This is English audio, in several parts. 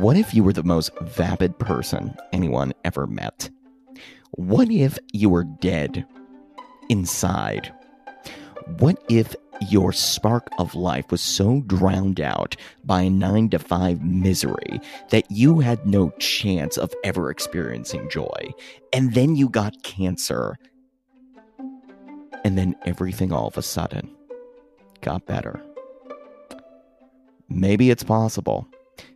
What if you were the most vapid person anyone ever met? What if you were dead inside? What if your spark of life was so drowned out by nine to five misery that you had no chance of ever experiencing joy? And then you got cancer. And then everything all of a sudden got better. Maybe it's possible.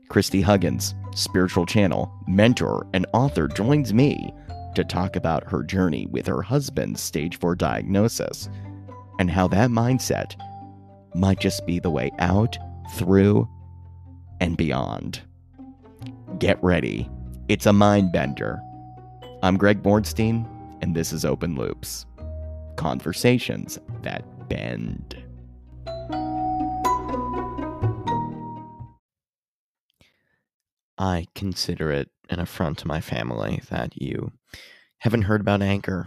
Kristie Huggins, spiritual channel, mentor, and author, joins me to talk about her journey with her husband's stage 4 diagnosis and how that mindset might just be the way out, through, and beyond. Get ready. It's a mind bender. I'm Greg Bornstein, and this is Open Loops Conversations that Bend. I consider it an affront to my family that you haven't heard about Anchor.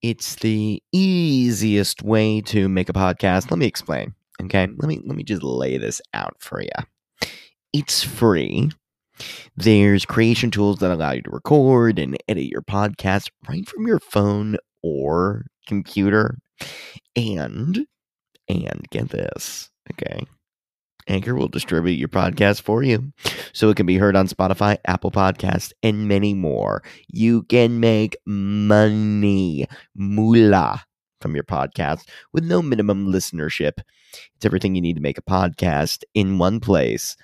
It's the easiest way to make a podcast. Let me explain. Okay, let me let me just lay this out for you. It's free. There's creation tools that allow you to record and edit your podcast right from your phone or computer. And and get this, okay? Anchor will distribute your podcast for you so it can be heard on Spotify, Apple Podcasts, and many more. You can make money, moolah, from your podcast with no minimum listenership. It's everything you need to make a podcast in one place.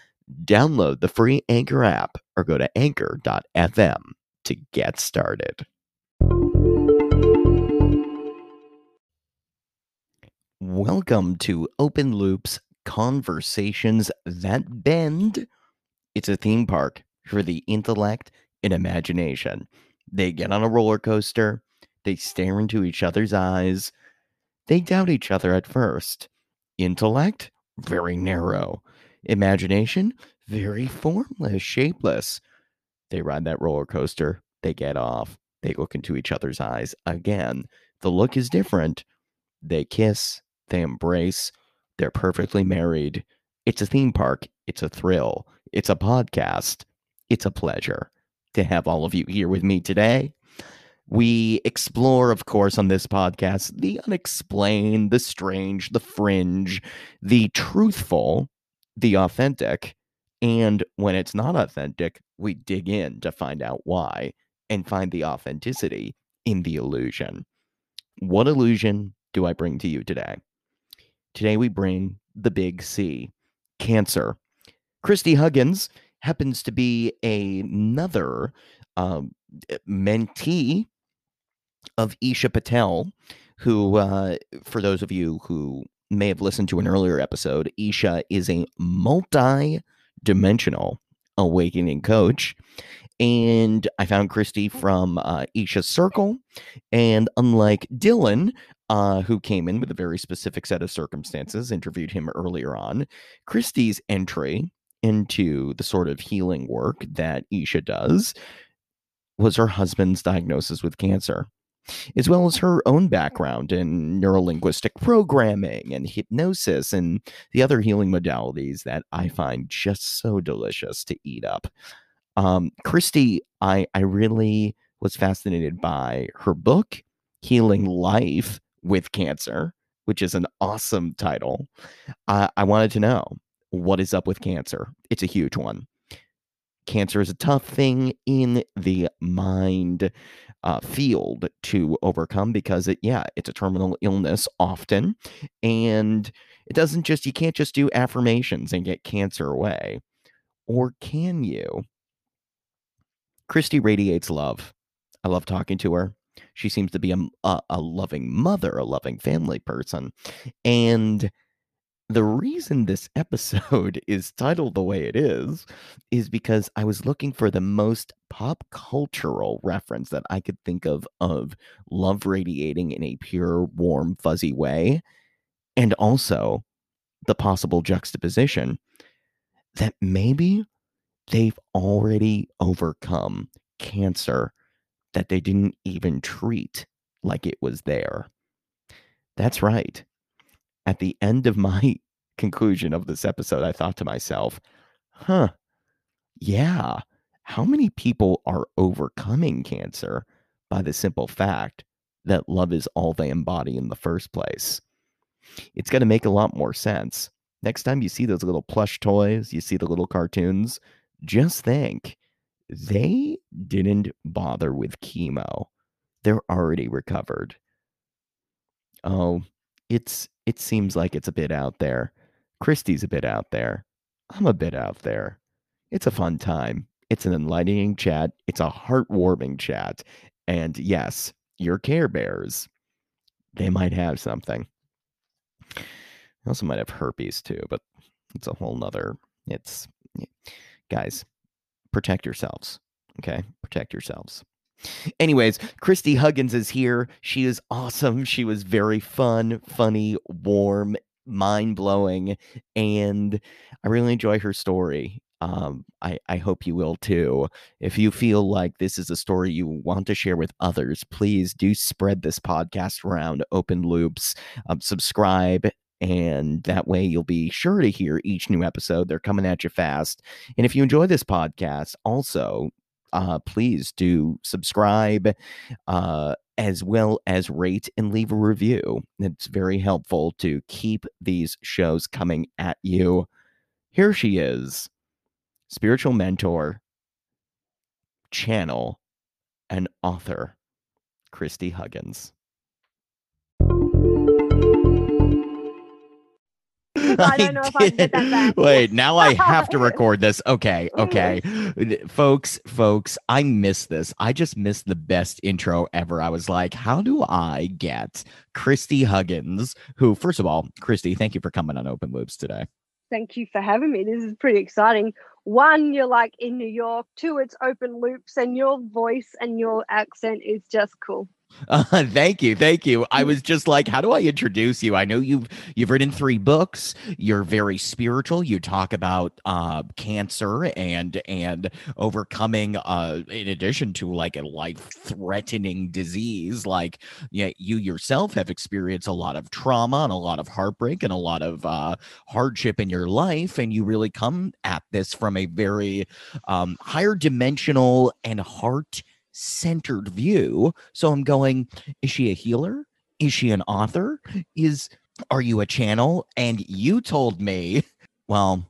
Download the free Anchor app or go to anchor.fm to get started. Welcome to Open Loops Conversations That Bend. It's a theme park for the intellect and imagination. They get on a roller coaster, they stare into each other's eyes, they doubt each other at first. Intellect, very narrow. Imagination, very formless, shapeless. They ride that roller coaster, they get off, they look into each other's eyes again. The look is different. They kiss, they embrace, they're perfectly married. It's a theme park, it's a thrill, it's a podcast, it's a pleasure to have all of you here with me today. We explore, of course, on this podcast, the unexplained, the strange, the fringe, the truthful, the authentic. And when it's not authentic, we dig in to find out why and find the authenticity in the illusion. What illusion do I bring to you today? Today we bring the big C cancer. Kristie Huggins happens to be another um, mentee of Isha Patel, who, uh, for those of you who may have listened to an earlier episode, Isha is a multi dimensional awakening coach. And I found Kristie from uh, Isha's Circle. And unlike Dylan, uh, who came in with a very specific set of circumstances, interviewed him earlier on, Kristie's entry into the sort of healing work that Isha does was her husband's diagnosis with cancer as well as her own background in neurolinguistic programming and hypnosis and the other healing modalities that I find just so delicious to eat up. Um, Kristie, I, I really was fascinated by her book, Healing Life with Cancer, which is an awesome title. Uh, I wanted to know what is up with cancer. It's a huge one cancer is a tough thing in the mind uh, field to overcome because it yeah it's a terminal illness often and it doesn't just you can't just do affirmations and get cancer away or can you kristie radiates love i love talking to her she seems to be a, a, a loving mother a loving family person and the reason this episode is titled the way it is is because I was looking for the most pop cultural reference that I could think of of love radiating in a pure, warm, fuzzy way, and also the possible juxtaposition that maybe they've already overcome cancer that they didn't even treat like it was there. That's right at the end of my conclusion of this episode, I thought to myself, huh, yeah, how many people are overcoming cancer by the simple fact that love is all they embody in the first place? It's going to make a lot more sense. Next time you see those little plush toys, you see the little cartoons, just think they didn't bother with chemo. They're already recovered. Oh, it's it seems like it's a bit out there. Kristie's a bit out there. I'm a bit out there. It's a fun time. It's an enlightening chat. It's a heartwarming chat. And yes, your Care Bears, they might have something. They also might have herpes too, but it's a whole nother. It's guys, protect yourselves. Okay, protect yourselves. Anyways, Kristie Huggins is here. She is awesome. She was very fun, funny, warm, mind blowing, and I really enjoy her story. Um, I, I hope you will too. If you feel like this is a story you want to share with others, please do spread this podcast around open loops. Um, subscribe, and that way you'll be sure to hear each new episode. They're coming at you fast. And if you enjoy this podcast, also uh, please do subscribe uh, as well as rate and leave a review. It's very helpful to keep these shows coming at you. Here she is, spiritual mentor, channel, and author, Kristie Huggins. I don't know if I can get that back. Wait, now I have to record this. Okay, mm. okay. folks, folks, I miss this. I just missed the best intro ever. I was like, how do I get Kristie Huggins, who, first of all, Kristie, thank you for coming on Open Loops today. Thank you for having me. This is pretty exciting. One, you're like in New York. Two, it's open loops, and your voice and your accent is just cool. Uh, thank you, thank you. I was just like, how do I introduce you? I know you've you've written three books. You're very spiritual. You talk about uh, cancer and and overcoming. Uh, in addition to like a life threatening disease, like yeah, you yourself have experienced a lot of trauma and a lot of heartbreak and a lot of uh, hardship in your life, and you really come at this from a very um, higher dimensional and heart centered view. So I'm going, is she a healer? Is she an author? Is are you a channel? And you told me, well,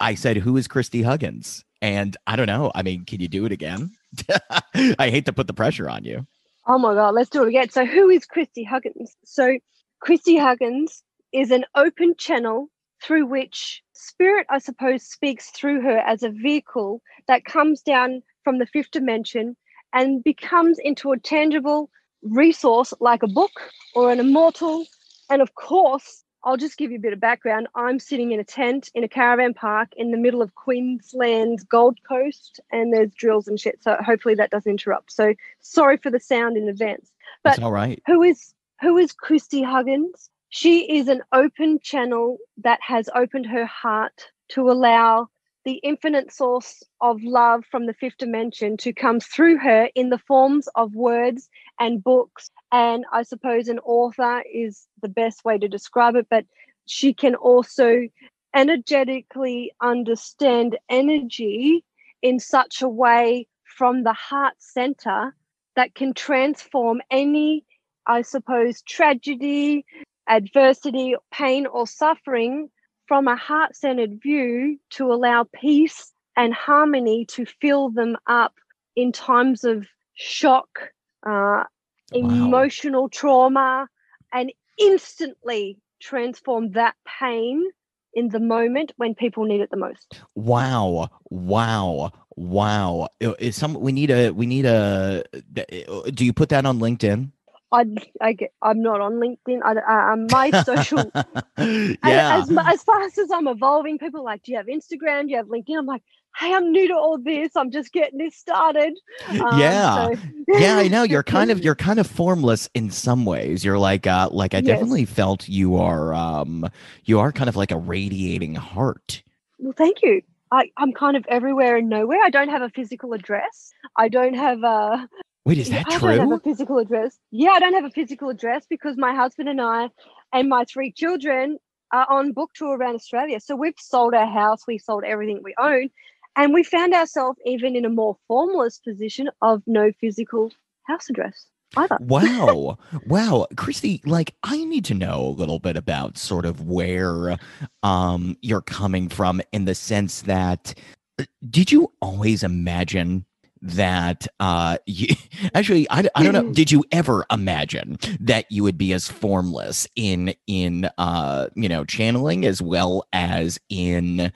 I said, who is Kristie Huggins? And I don't know. I mean, can you do it again? I hate to put the pressure on you. Oh my God, let's do it again. So, who is Kristie Huggins? So, Kristie Huggins is an open channel through which spirit, I suppose, speaks through her as a vehicle that comes down from the fifth dimension and becomes into a tangible resource like a book or an immortal. And of course, I'll just give you a bit of background. I'm sitting in a tent in a caravan park in the middle of Queensland's Gold Coast, and there's drills and shit. So hopefully that doesn't interrupt. So sorry for the sound in advance. But That's all right. Who is who is Kristie Huggins? She is an open channel that has opened her heart to allow the infinite source of love from the fifth dimension to come through her in the forms of words and books. And I suppose an author is the best way to describe it, but she can also energetically understand energy in such a way from the heart center that can transform any, I suppose, tragedy, adversity, pain, or suffering from a heart centered view to allow peace and harmony to fill them up in times of shock, uh, emotional wow. trauma, and instantly transform that pain in the moment when people need it the most. Wow. Wow. Wow. Is some we need a we need a do you put that on LinkedIn? I, I get, I'm not on LinkedIn. I, I, am my social. yeah. As, as fast as I'm evolving, people are like, "Do you have Instagram? Do you have LinkedIn?" I'm like, "Hey, I'm new to all this. I'm just getting this started." Um, yeah, so. yeah. I know you're kind of you're kind of formless in some ways. You're like, uh, like I definitely felt you are, um, you are kind of like a radiating heart. Well, thank you. I, I'm kind of everywhere and nowhere. I don't have a physical address. I don't have a Wait, is that I true? I don't have a physical address. Yeah, I don't have a physical address because my husband and I and my three children are on book tour around Australia. So we've sold our house, we sold everything we own, And we found ourselves even in a more formless position of no physical house address either. Wow. wow. Kristie, like I need to know a little bit about sort of where um you're coming from in the sense that uh, did you always imagine that uh you, actually I, I don't know did you ever imagine that you would be as formless in in uh you know channeling as well as in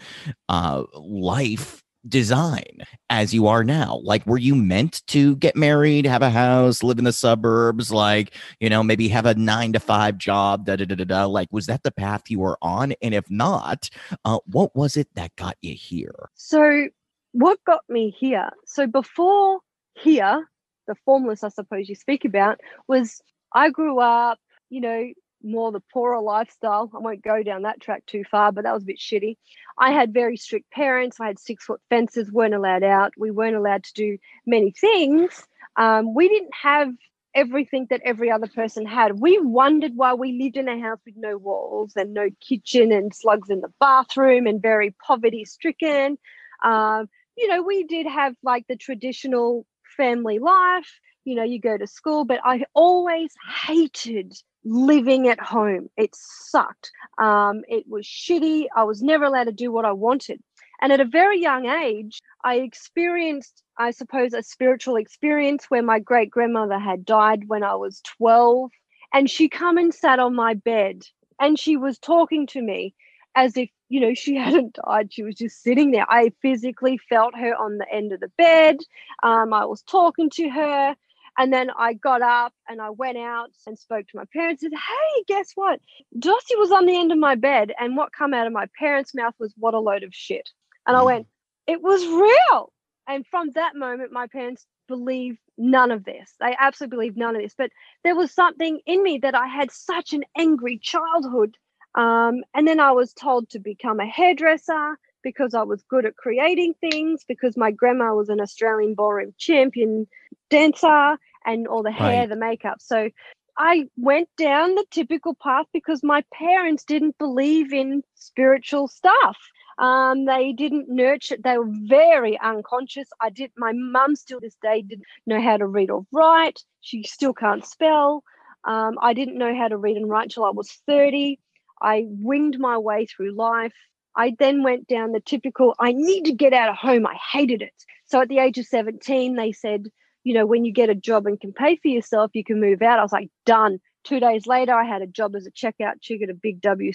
uh life design as you are now? Like were you meant to get married have a house live in the suburbs like you know maybe have a nine to five job da da da da, da. like was that the path you were on? And if not uh what was it that got you here? So, what got me here? So, before here, the formless, I suppose you speak about, was I grew up, you know, more the poorer lifestyle. I won't go down that track too far, but that was a bit shitty. I had very strict parents. I had six foot fences, weren't allowed out. We weren't allowed to do many things. Um, we didn't have everything that every other person had. We wondered why we lived in a house with no walls and no kitchen and slugs in the bathroom and very poverty stricken. Um, you know, we did have like the traditional family life. You know, you go to school, but I always hated living at home. It sucked. Um, it was shitty. I was never allowed to do what I wanted. And at a very young age, I experienced, I suppose, a spiritual experience where my great grandmother had died when I was 12. And she come and sat on my bed and she was talking to me as if, you know, she hadn't died. She was just sitting there. I physically felt her on the end of the bed. Um, I was talking to her. And then I got up and I went out and spoke to my parents and said, Hey, guess what? Dossie was on the end of my bed. And what come out of my parents' mouth was, What a load of shit. And I went, It was real. And from that moment, my parents believed none of this. They absolutely believed none of this. But there was something in me that I had such an angry childhood. Um, and then I was told to become a hairdresser because I was good at creating things, because my grandma was an Australian ballroom champion dancer and all the hair, Right. the makeup. So I went down the typical path because my parents didn't believe in spiritual stuff. Um, they didn't nurture. They were very unconscious. I did. My mum still this day didn't know how to read or write. She still can't spell. Um, I didn't know how to read and write till I was thirty. I winged my way through life. I then went down the typical. I need to get out of home. I hated it. So at the age of seventeen, they said, you know, when you get a job and can pay for yourself, you can move out. I was like, done. Two days later, I had a job as a checkout chick at a big W,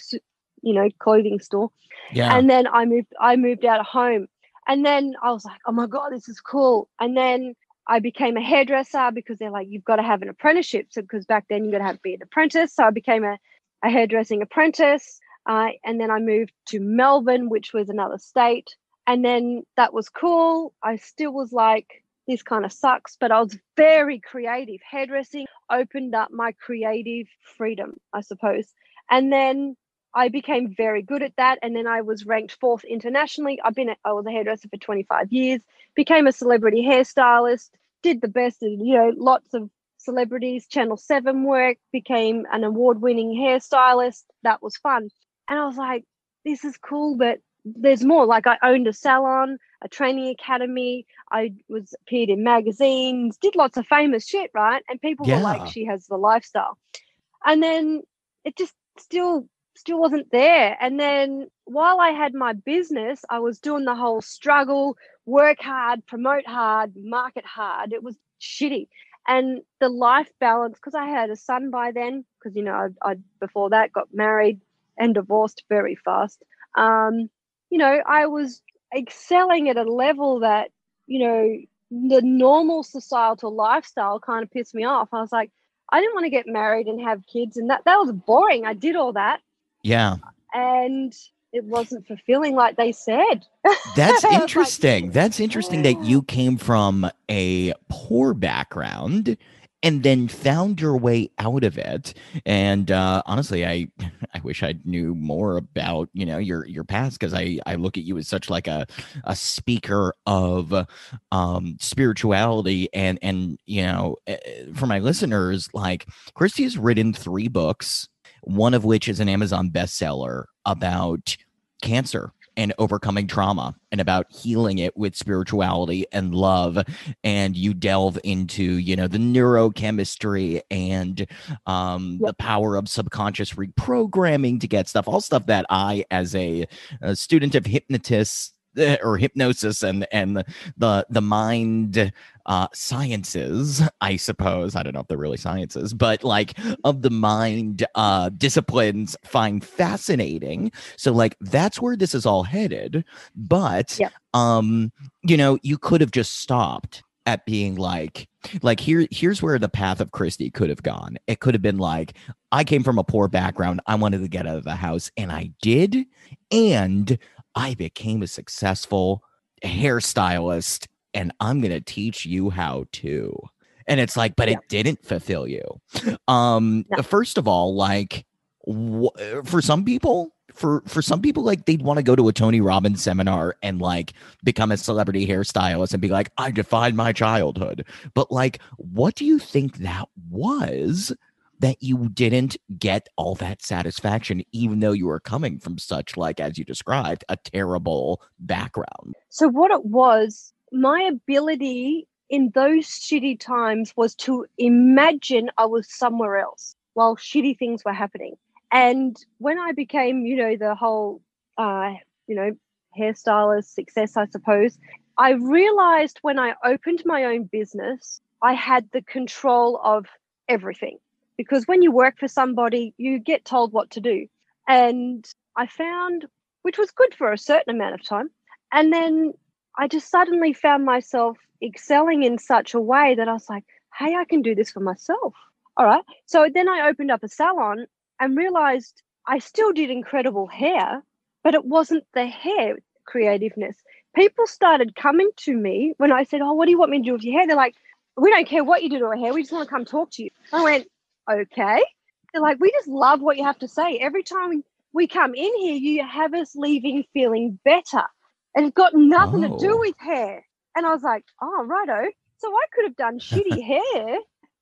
you know, clothing store. yeah And then I moved, I moved out of home. And then I was like, oh my God, this is cool. And then I became a hairdresser because they're like, you've got to have an apprenticeship. So because back then you got to have to be an apprentice. So I became a, a hairdressing apprentice. Uh, and then I moved to Melbourne, which was another state. And then that was cool. I still was like, this kind of sucks, but I was very creative. Hairdressing opened up my creative freedom, I suppose. And then I became very good at that. And then I was ranked fourth internationally. I've been, I was a hairdresser for 25 years, became a celebrity hairstylist, did the best of, you know, lots of celebrities, Channel 7 work, became an award winning hairstylist. That was fun. And I was like, this is cool, but there's more. Like I owned a salon, a training academy. I was appeared in magazines, did lots of famous shit, right? And people were like, she has the lifestyle. And then it just still still wasn't there. And then while I had my business, I was doing the whole struggle, work hard, promote hard, market hard. It was shitty. And the life balance, because I had a son by then, because you know, I, I before that got married and divorced very fast. Um, you know, I was excelling at a level that, you know, the normal societal lifestyle kind of pissed me off. I was like, I didn't want to get married and have kids, and that that was boring. I did all that, yeah and it wasn't fulfilling like they said. That's Like- interesting. That's interesting that you came from a poor background and then found your way out of it. And uh, honestly, I I wish I knew more about you know your your past because I I look at you as such like a a speaker of um spirituality and and you know eh, for my listeners like Kristie has written three books, one of which is an Amazon bestseller about cancer and overcoming trauma and about healing it with spirituality and love and you delve into you know the neurochemistry and um yep. the power of subconscious reprogramming to get stuff all stuff that i as a, a student of hypnotists or hypnosis and and the the mind uh sciences i suppose. I don't know if they're really sciences but like of the mind uh disciplines find fascinating. So like that's where this is all headed. But yep. um you know you could have just stopped at being like like here here's where the path of kristie could have gone. It could have been like i came from a poor background. I wanted to get out of the house and i did. And I became a successful hairstylist and I'm going to teach you how to. And it's like, but yeah. it didn't fulfill you. Um, no. first of all, like wh- for some people, for for some people, like they'd want to go to a Tony Robbins seminar and like become a celebrity hairstylist and be like, I defined my childhood. But like, what do you think that was? That you didn't get all that satisfaction, even though you were coming from such, like, as you described, a terrible background. So, what it was, my ability in those shitty times was to imagine I was somewhere else while shitty things were happening. And when I became, you know, the whole, uh, you know, hairstylist success, I suppose, I realized when I opened my own business, I had the control of everything because when you work for somebody, you get told what to do. And I found, which was good for a certain amount of time. And then I just suddenly found myself excelling in such a way that I was like, hey, I can do this for myself. All right. So then I opened up a salon and realized I still did incredible hair, but it wasn't the hair creativeness. People started coming to me when I said, Oh, what do you want me to do with your hair? They're like, We don't care what you do to our hair. We just want to come talk to you. I went, okay. They're like, we just love what you have to say. Every time we come in here, you have us leaving feeling better. And it's got nothing oh. to do oh. with hair. And I was like, oh, righto. So I could have done shitty hair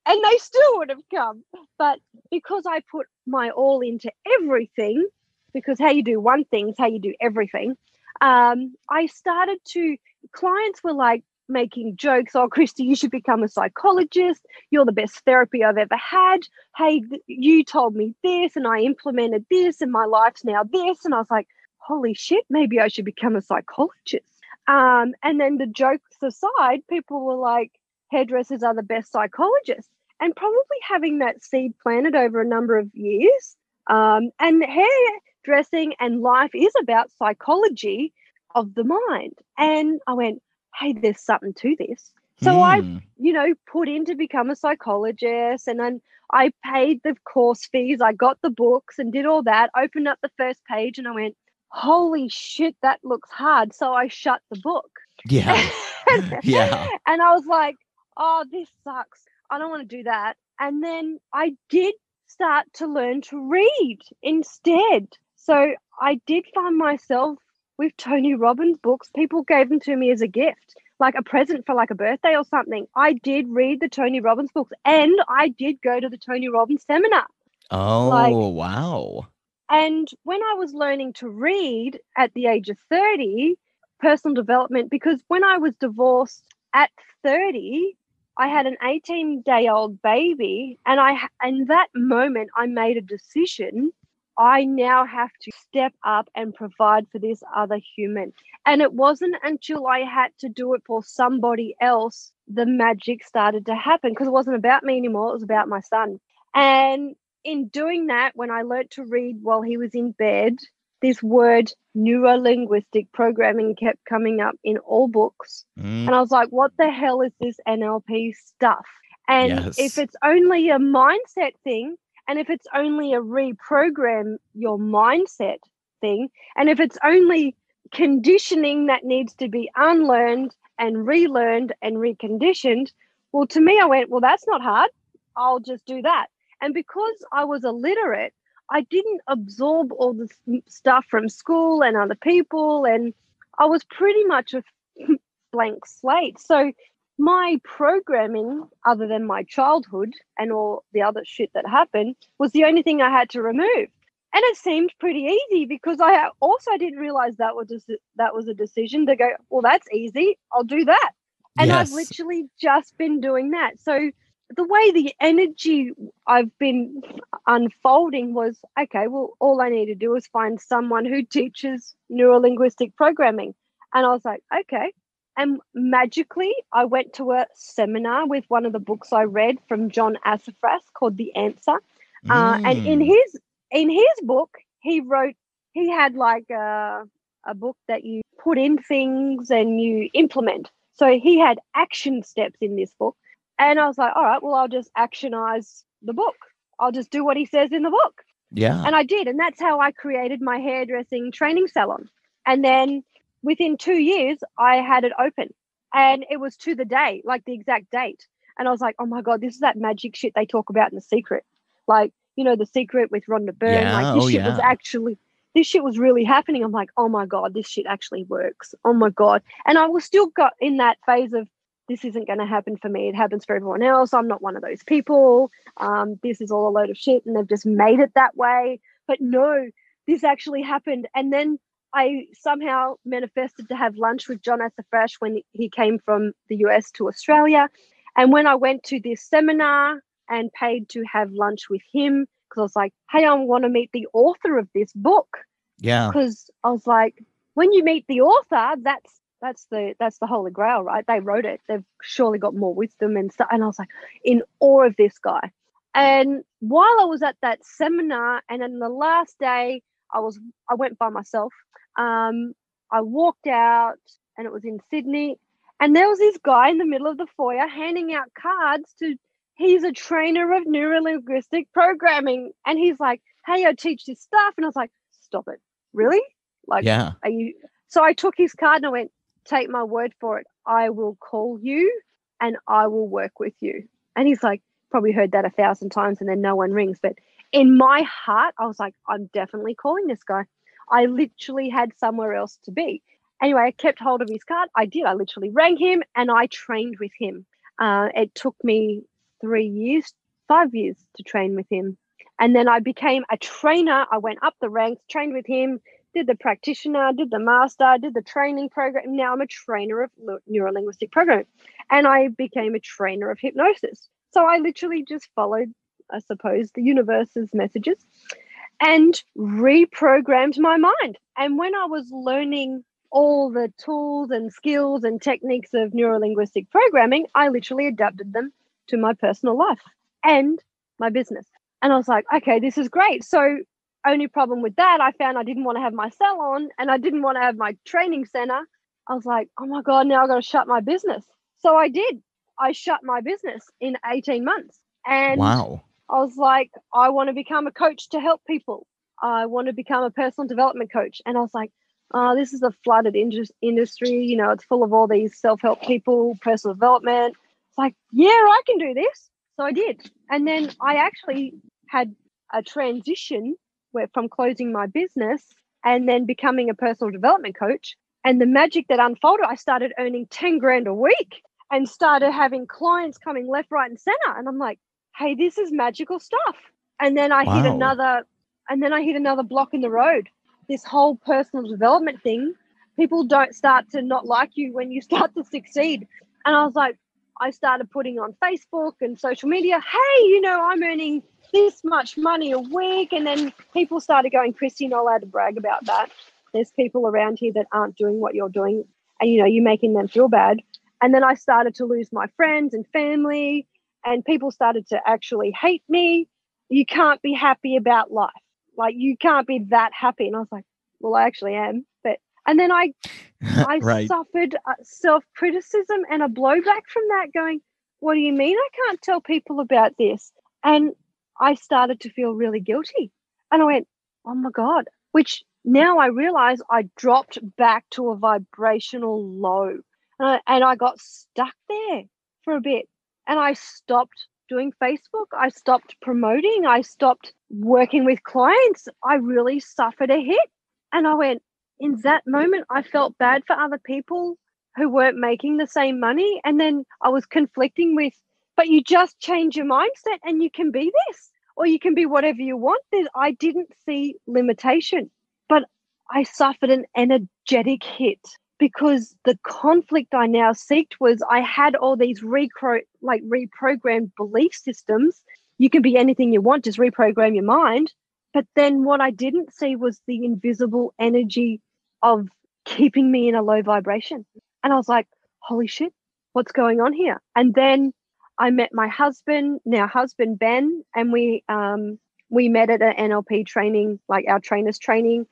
and they still would have come. But because I put my all into everything, because how you do one thing is how you do everything, um, I started to, clients were like, making jokes. Oh, Kristie, you should become a psychologist. You're the best therapy I've ever had. Hey, you told me this and I implemented this and my life's now this. And I was like, holy shit, maybe I should become a psychologist. Um, and then the jokes aside, people were like, hairdressers are the best psychologists. And probably having that seed planted over a number of years. Um, and hairdressing and life is about psychology of the mind. And I went, hey, there's something to this. So mm. I, hmm. you know, put in to become a psychologist and then I paid the course fees. I got the books and did all that, opened up the first page and I went, holy shit, that looks hard. So I shut the book. Yeah. yeah. And I was like, oh, this sucks. I don't want to do that. And then I did start to learn to read instead. So I did find myself with Tony Robbins books. People gave them to me as a gift, like a present for like a birthday or something. I did read the Tony Robbins books and I did go to the Tony Robbins seminar. Oh, like, wow. And when I was learning to read at the age of 30, personal development, because when I was divorced at 30, I had an 18 day old baby and I and that moment I made a decision I now have to step up and provide for this other human. And it wasn't until I had to do it for somebody else the magic started to happen because it wasn't about me anymore, it was about my son. And in doing that, when I learned to read while he was in bed, this word neuro linguistic programming kept coming up in all books. Mm. And I was like, what the hell is this NLP stuff? And yes. if it's only a mindset thing, and if it's only a reprogram your mindset thing, and if it's only conditioning that needs to be unlearned and relearned and reconditioned, well, to me, I went, well, that's not hard. I'll just do that. And because I was illiterate, I didn't absorb all the stuff from school and other people. And I was pretty much a blank slate. So my programming, other than my childhood and all the other shit that happened, was the only thing I had to remove. and it seemed pretty easy because I also didn't realize that was a, that was a decision to go. Well, that's easy. I'll do that, and yes. I've literally just been doing that. So the way the energy I've been unfolding was okay. Well, all I need to do is find someone who teaches neurolinguistic programming, and I was like, okay. And magically, I went to a seminar with one of the books I read from John Assaraf called The Answer. Mm. Uh, and in mm. his in his book, he wrote he had like a, a book that you put in things and you implement. So he had action steps in this book. And I was like, all right, well, I'll just actionize the book. I'll just do what he says in the book. Yeah. And I did. And that's how I created my hairdressing training salon. And then within two years, I had it open and it was to the day, like the exact date. And I was like, oh my God, this is that magic shit they talk about in The Secret. Like, you know, The Secret with Rhonda Byrne. Yeah, like this oh, shit yeah. was actually this shit was really happening. I'm like, oh my God, this shit actually works. Oh my God. And I was still got in that phase of this isn't going to happen for me. It happens for everyone else. I'm not one of those people. Um, this is all a load of shit. And they've just made it that way. But no, this actually happened. And then I somehow manifested to have lunch with John Assaraf when he came from the US to Australia. And when I went to this seminar, and paid to have lunch with him because I was like, hey, I want to meet the author of this book. Yeah. Because I was like, when you meet the author, that's that's the that's the holy grail, right? They wrote it. They've surely got more wisdom and stuff. And I was like in awe of this guy. And while I was at that seminar, and then the last day, I was I went by myself. Um, I walked out, and it was in Sydney, and there was this guy in the middle of the foyer handing out cards to he's a trainer of neurolinguistic programming. And he's like, hey, I teach this stuff. And I was like, stop it. Really? Like, yeah. Are you? So I took his card and I went, take my word for it. I will call you and I will work with you. And he's like, probably heard that a thousand times and then no one rings. But in my heart, I was like, I'm definitely calling this guy. I literally had somewhere else to be. Anyway, I kept hold of his card. I did. I literally rang him and I trained with him. Uh, it took me three years, five years to train with him. And then I became a trainer. I went up the ranks, trained with him, did the practitioner, did the master, did the training program. Now I'm a trainer of neuro linguistic programming. And I became a trainer of hypnosis. So I literally just followed, I suppose, the universe's messages and reprogrammed my mind. And when I was learning all the tools and skills and techniques of neurolinguistic programming, I literally adapted them to my personal life and my business. And I was like, okay, this is great. So, only problem with that, I found I didn't want to have my salon and I didn't want to have my training center. I was like, oh my God, now I've got to shut my business. So I did. I shut my business in 18 months. And wow. I was like, I want to become a coach to help people. I want to become a personal development coach. And I was like, oh, this is a flooded industry. You know, it's full of all these self help people, personal development. It's like, yeah, I can do this. So I did. And then I actually had a transition where from closing my business and then becoming a personal development coach. And the magic that unfolded, I started earning 10 grand a week and started having clients coming left, right, and center. And I'm like, hey, this is magical stuff. And then I wow. hit another, and then I hit another block in the road. This whole personal development thing, people don't start to not like you when you start to succeed. And I was like, I started putting on Facebook and social media, hey, you know, I'm earning this much money a week. And then people started going, Kristie, not allowed to brag about that. There's people around here that aren't doing what you're doing. And, you know, you're making them feel bad. And then I started to lose my friends and family, and people started to actually hate me. You can't be happy about life. Like, you can't be that happy. And I was like, well, I actually am. But and then I I right. suffered uh, self criticism and a blowback from that, going, What do you mean I can't tell people about this? And I started to feel really guilty. And I went, Oh my God, which now I realize I dropped back to a vibrational low. And I, and I got stuck there for a bit. And I stopped doing Facebook. I stopped promoting. I stopped working with clients. I really suffered a hit. And I went, in that moment, I felt bad for other people who weren't making the same money. And then I was conflicting with, but you just change your mindset and you can be this. or you can be whatever you want. I didn't see limitation, but I suffered an energetic hit because the conflict I now seeked was I had all these recro like reprogrammed belief systems. You can be anything you want, just reprogram your mind. But then what I didn't see was the invisible energy of keeping me in a low vibration. And I was like, holy shit, what's going on here? And then I met my husband, now husband Ben, and we um we met at an NLP training, like our trainers training.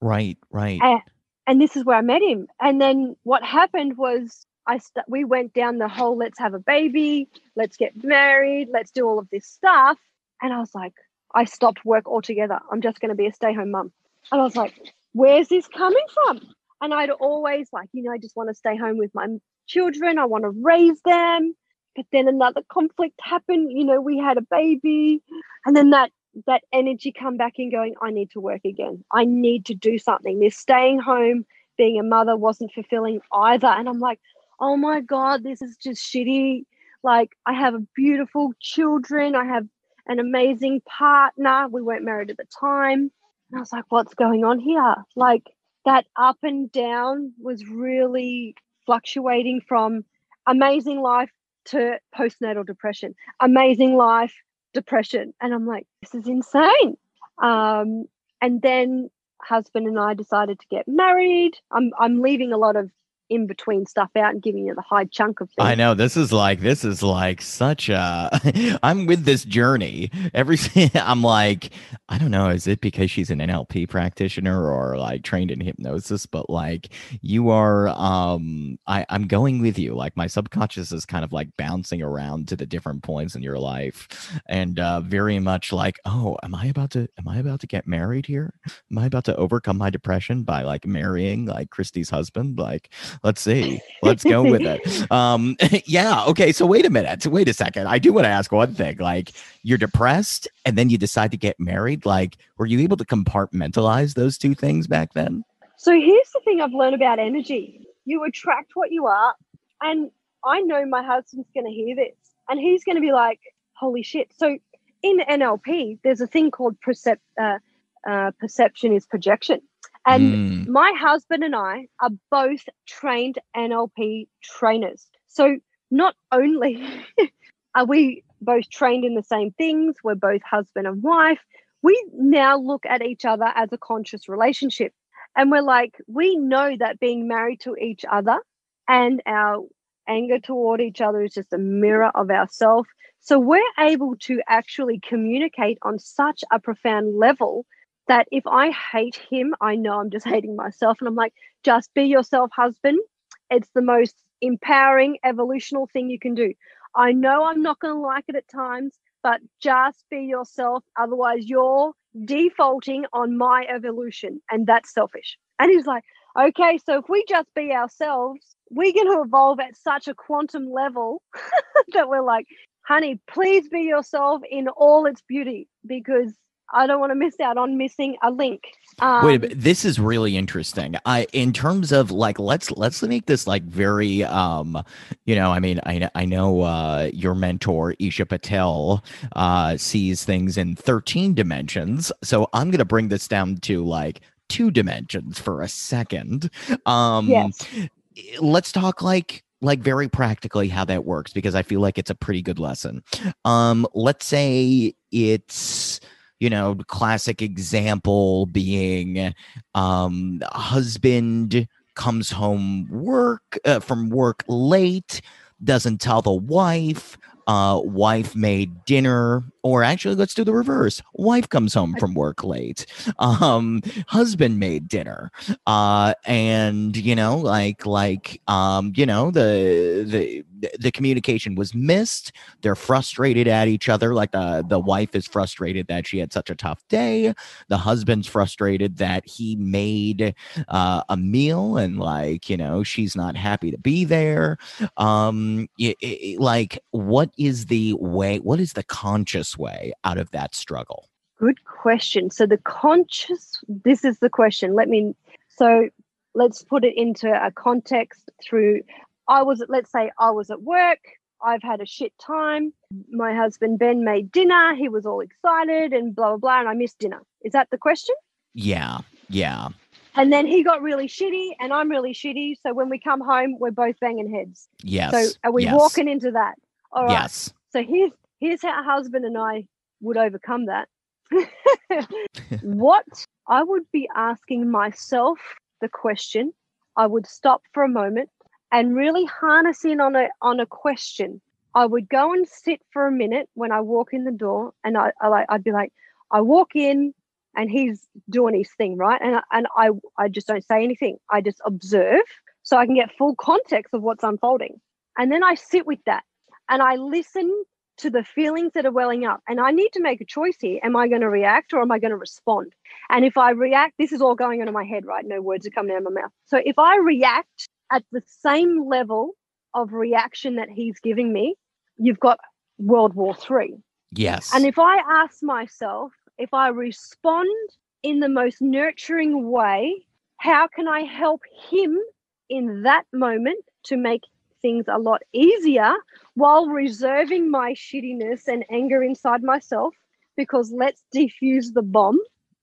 Right, right. And, and this is where I met him. And then what happened was I st- we went down the whole let's have a baby, let's get married, let's do all of this stuff. And I was like, I stopped work altogether. I'm just going to be a stay home mum. And I was like, where's this coming from? And I'd always like, you know, I just want to stay home with my children. I want to raise them. But then another conflict happened. You know, we had a baby. And then that that energy come back in going, I need to work again. I need to do something. This staying home, being a mother wasn't fulfilling either. And I'm like, oh my God, this is just shitty. Like I have beautiful children. I have an amazing partner. We weren't married at the time. And I was like, what's going on here? Like that up and down was really fluctuating from amazing life to postnatal depression, amazing life, depression. And I'm like, this is insane. Um, and then husband and I decided to get married. I'm I'm leaving a lot of in between stuff out and giving you the high chunk of things. I know this is like this is like such a I'm with this journey. Every I'm like I don't know is it because she's an NLP practitioner or like trained in hypnosis but like you are um I I'm going with you like my subconscious is kind of like bouncing around to the different points in your life and uh very much like oh am I about to am I about to get married here? Am I about to overcome my depression by like marrying like Kristie's husband like Let's see. Let's go with it. Um, yeah. Okay. So wait a minute. Wait a second. I do want to ask one thing. Like, you're depressed, and then you decide to get married. Like, were you able to compartmentalize those two things back then? So here's the thing I've learned about energy. You attract what you are, and I know my husband's going to hear this, and he's going to be like, "Holy shit!" So in NLP, there's a thing called percep- uh, uh, perception is projection. And mm. my husband and I are both trained NLP trainers. So not only are we both trained in the same things, we're both husband and wife, we now look at each other as a conscious relationship. And we're like, we know that being married to each other and our anger toward each other is just a mirror of ourselves. So we're able to actually communicate on such a profound level that if I hate him, I know I'm just hating myself. And I'm like, just be yourself, husband. It's the most empowering, evolutional thing you can do. I know I'm not going to like it at times, but just be yourself. Otherwise, you're defaulting on my evolution. And that's selfish. And he's like, okay, so if we just be ourselves, we're going to evolve at such a quantum level that we're like, honey, please be yourself in all its beauty because I don't want to miss out on missing a link. Um, Wait, this is really interesting. I, in terms of like, let's let's make this like very, um, you know, I mean, I I know uh, your mentor Isha Patel uh, sees things in thirteen dimensions, so I'm gonna bring this down to like two dimensions for a second. Um, yes. Let's talk like like very practically how that works because I feel like it's a pretty good lesson. Um, let's say it's you know, classic example being um, husband comes home work uh, from work late, doesn't tell the wife, uh, wife made dinner, or actually, let's do the reverse. Wife comes home from work late. Um, husband made dinner, uh, and you know, like, like, um, you know, the the the communication was missed. They're frustrated at each other. Like the the wife is frustrated that she had such a tough day. The husband's frustrated that he made uh, a meal and like you know she's not happy to be there. Um, it, it, like what is the way? What is the conscious way out of that struggle? Good question. So the conscious. This is the question. Let me. So let's put it into a context through I was, let's say, I was at work. I've had a shit time. My husband Ben made dinner. He was all excited and blah, blah, blah. And I missed dinner. Is that the question? Yeah. Yeah. And then he got really shitty and I'm really shitty. So when we come home, we're both banging heads. Yes. So are we yes. walking into that? All right. Yes. So here's here's how husband and I would overcome that. what I would be asking myself the question, I would stop for a moment and really harness in on a on a question. I would go and sit for a minute when I walk in the door, and I, I I'd be like, I walk in, and he's doing his thing, right? And and I I just don't say anything. I just observe so I can get full context of what's unfolding, and then I sit with that and I listen to the feelings that are welling up. And I need to make a choice here. Am I going to react or am I going to respond? And if I react, this is all going on in my head, right? No words are coming out of my mouth. So if I react at the same level of reaction that he's giving me, you've got World War Three. Yes. And if I ask myself, if I respond in the most nurturing way, how can I help him in that moment to make things a lot easier while reserving my shittiness and anger inside myself because let's defuse the bomb.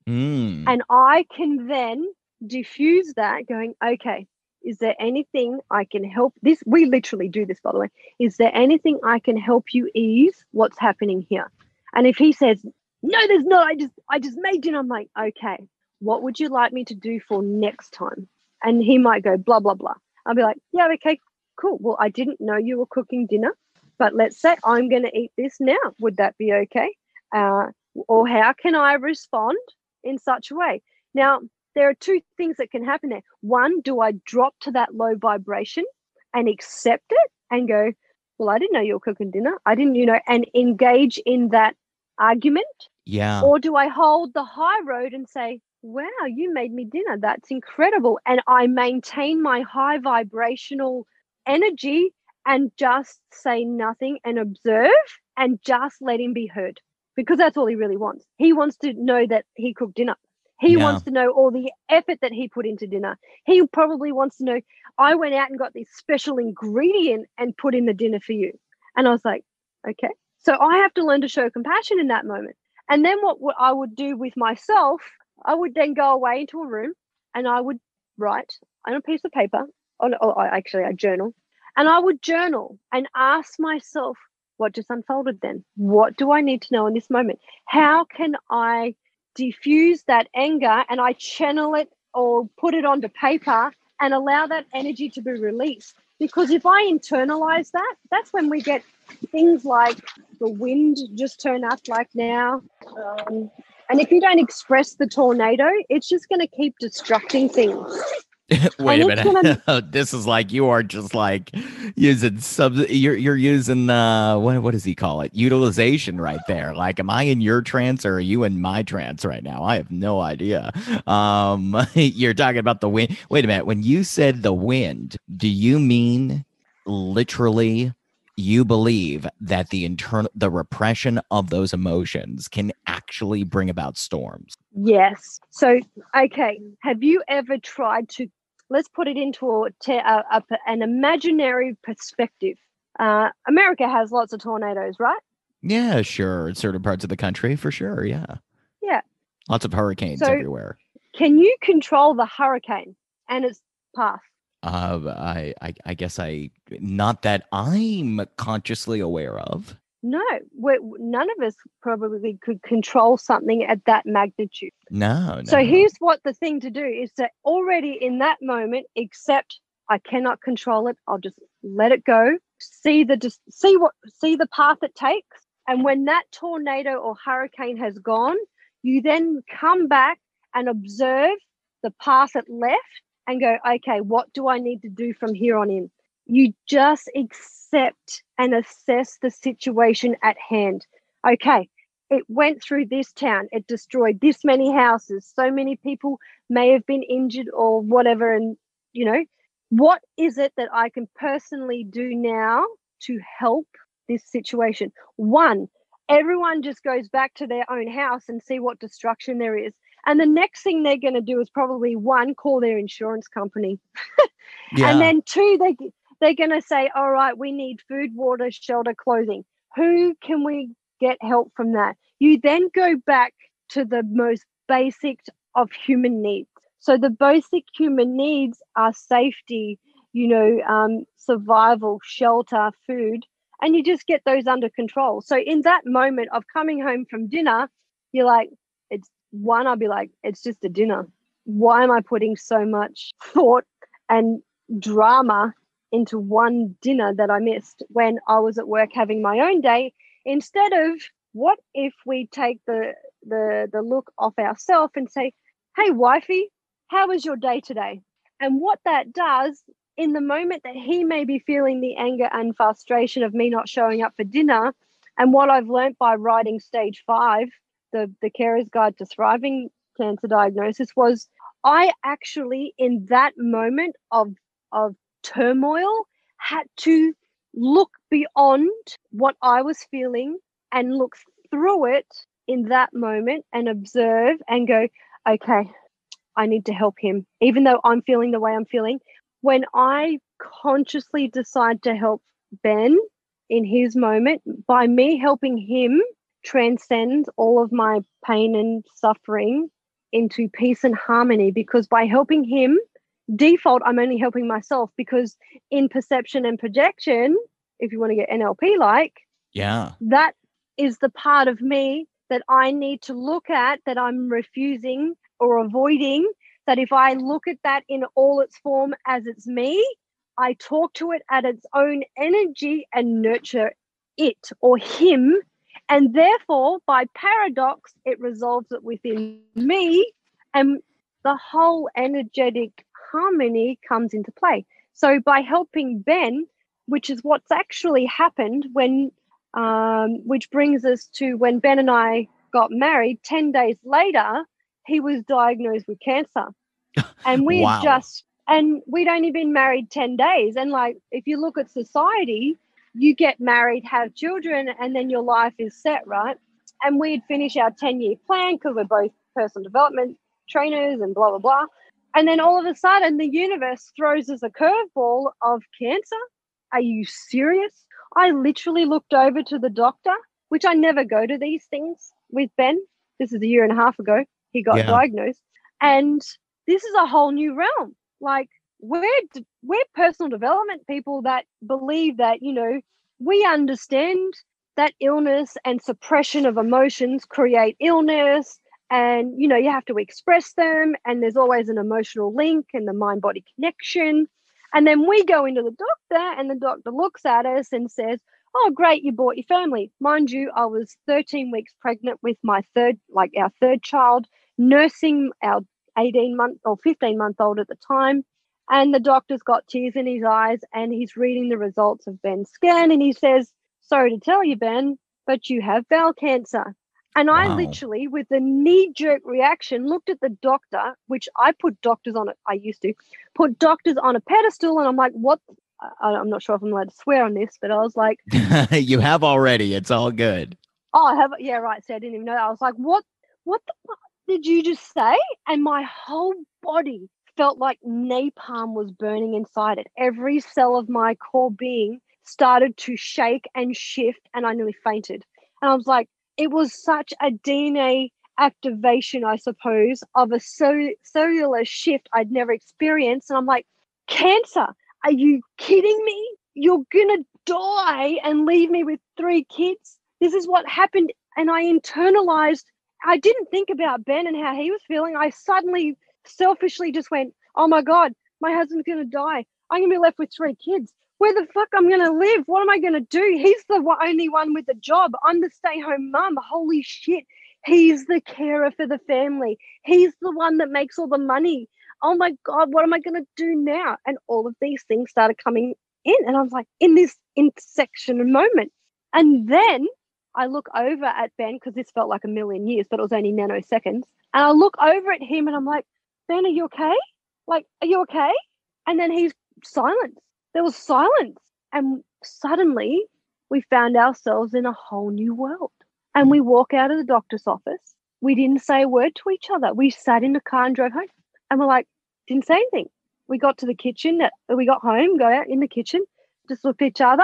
Mm. And I can then diffuse that going, okay, is there anything I can help this? We literally do this, by the way. Is there anything I can help you ease what's happening here? And if he says, no, there's not, I just I just made dinner. I'm like, okay, what would you like me to do for next time? And he might go, blah, blah, blah. I'll be like, yeah, okay, cool. Well, I didn't know you were cooking dinner, but let's say I'm going to eat this now. Would that be okay? Uh, or how can I respond in such a way? Now, there are two things that can happen there. One, do I drop to that low vibration and accept it and go, well, I didn't know you were cooking dinner. I didn't, you know, and engage in that argument. Yeah. Or do I hold the high road and say, wow, you made me dinner. That's incredible. And I maintain my high vibrational energy and just say nothing and observe and just let him be heard because that's all he really wants. He wants to know that he cooked dinner. He Yeah. wants to know all the effort that he put into dinner. He probably wants to know I went out and got this special ingredient and put in the dinner for you. And I was like, okay. So I have to learn to show compassion in that moment. And then what, what I would do with myself, I would then go away into a room and I would write on a piece of paper, on oh, actually I journal, and I would journal and ask myself, what just unfolded then? What do I need to know in this moment? How can I diffuse that anger and I channel it or put it onto paper and allow that energy to be released? Because if I internalize that, that's when we get things like the wind just turn up like now. Um, and if you don't express the tornado, it's just going to keep destructing things. Wait a minute. this is like you are just like using sub. You're you're using uh what what does he call it? Utilization right there. Like, am I in your trance or are you in my trance right now? I have no idea. Um, you're talking about the wind. Wait a minute. When you said the wind, do you mean literally? You believe that the internal the repression of those emotions can actually bring about storms. Yes. So, okay. Have you ever tried to, let's put it into a, a, a, an imaginary perspective? Uh, America has lots of tornadoes, right? Yeah, sure. In certain parts of the country, for sure. Yeah. Yeah. Lots of hurricanes So- everywhere. Can you control the hurricane and its path? Uh, I, I, I guess I, not that I'm consciously aware of. No, we none of us probably could control something at that magnitude. No, no. So here's what the thing to do is to already in that moment accept I cannot control it. I'll just let it go. See the just see what see the path it takes. And when that tornado or hurricane has gone, you then come back and observe the path it left and go, okay, what do I need to do from here on in? You just accept and assess the situation at hand. Okay, it went through this town, it destroyed this many houses, so many people may have been injured or whatever. And, you know, what is it that I can personally do now to help this situation? One, everyone just goes back to their own house and see what destruction there is. And the next thing they're going to do is probably one, call their insurance company. yeah. And then two, they they're going to say, all right, we need food, water, shelter, clothing. Who can we get help from that? You then go back to the most basic of human needs. So the basic human needs are safety, you know, um, survival, shelter, food, and you just get those under control. So in that moment of coming home from dinner, you're like, it's one, I'll be like, it's just a dinner. Why am I putting so much thought and drama into one dinner that I missed when I was at work having my own day? Instead of what if we take the the the look off ourselves and say, hey wifey, how was your day today? And what that does in the moment that he may be feeling the anger and frustration of me not showing up for dinner, and what I've learnt by writing stage five, the, the carer's guide to thriving cancer diagnosis, was I actually, in that moment of, of turmoil, had to look beyond what I was feeling and look through it in that moment and observe and go, okay, I need to help him, even though I'm feeling the way I'm feeling. When I consciously decide to help Ben in his moment, by me helping him transcend all of my pain and suffering into peace and harmony, because by helping him, default, I'm only helping myself because in perception and projection, if you want to get NLP like, yeah, that is the part of me that I need to look at that I'm refusing or avoiding. That if I look at that in all its form as it's me, I talk to it at its own energy and nurture it or him. And therefore, by paradox, it resolves it within me. And the whole energetic harmony comes into play. So, by helping Ben, which is what's actually happened when um, which brings us to when Ben and I got married, 10 days later, he was diagnosed with cancer. And we wow. just, and we'd only been married 10 days. And like, if you look at society, you get married, have children, and then your life is set, right? And we'd finish our 10 year plan because we're both personal development trainers and blah, blah, blah. And then all of a sudden, the universe throws us a curveball of cancer. Are you serious? I literally looked over to the doctor, which I never go to these things with Ben. This is a year and a half ago. He got yeah. diagnosed. And this is a whole new realm. Like we're we're personal development people that believe that, you know, we understand that illness and suppression of emotions create illness and you know you have to express them and there's always an emotional link and the mind body connection and then we go into the doctor, and the doctor looks at us and says, Oh, great, you bought your family. Mind you, I was 13 weeks pregnant with my third, like our third child, nursing our 18 month or 15 month old at the time. And the doctor's got tears in his eyes and he's reading the results of Ben's scan and he says, Sorry to tell you, Ben, but you have bowel cancer. And wow. I literally, with a knee jerk reaction, looked at the doctor, which I put doctors on it. I used to put doctors on a pedestal, and I'm like, what? I, am not sure if I'm allowed to swear on this, but I was like, you have already. It's all good. Oh, I have. Yeah, right. So I didn't even know. I was like, what? What the fuck did you just say? And my whole body felt like napalm was burning inside it. Every cell of my core being started to shake and shift, and I nearly fainted. And I was like, it was such a DNA activation, I suppose, of a cellular shift I'd never experienced. And I'm like, cancer, are you kidding me? You're gonna die and leave me with three kids. This is what happened. And I internalized, I didn't think about Ben and how he was feeling. I suddenly selfishly just went, oh my God, my husband's gonna die. I'm gonna be left with three kids where the fuck I'm gonna live? What am I gonna do? He's the only one with a job. I'm the stay-home mum. Holy shit. He's the carer for the family. He's the one that makes all the money. Oh my God, what am I gonna do now? And all of these things started coming in. And I was like, in this intersection moment. And then I look over at Ben because this felt like a million years, but it was only nanoseconds. And I look over at him and I'm like, Ben, are you okay? Like, are you okay? And then he's silent there was silence. And suddenly we found ourselves in a whole new world. And we walk out of the doctor's office. We didn't say a word to each other. We sat in the car and drove home. And we're like, didn't say anything. We got to the kitchen. Uh, we got home, got out in the kitchen. just looked at each other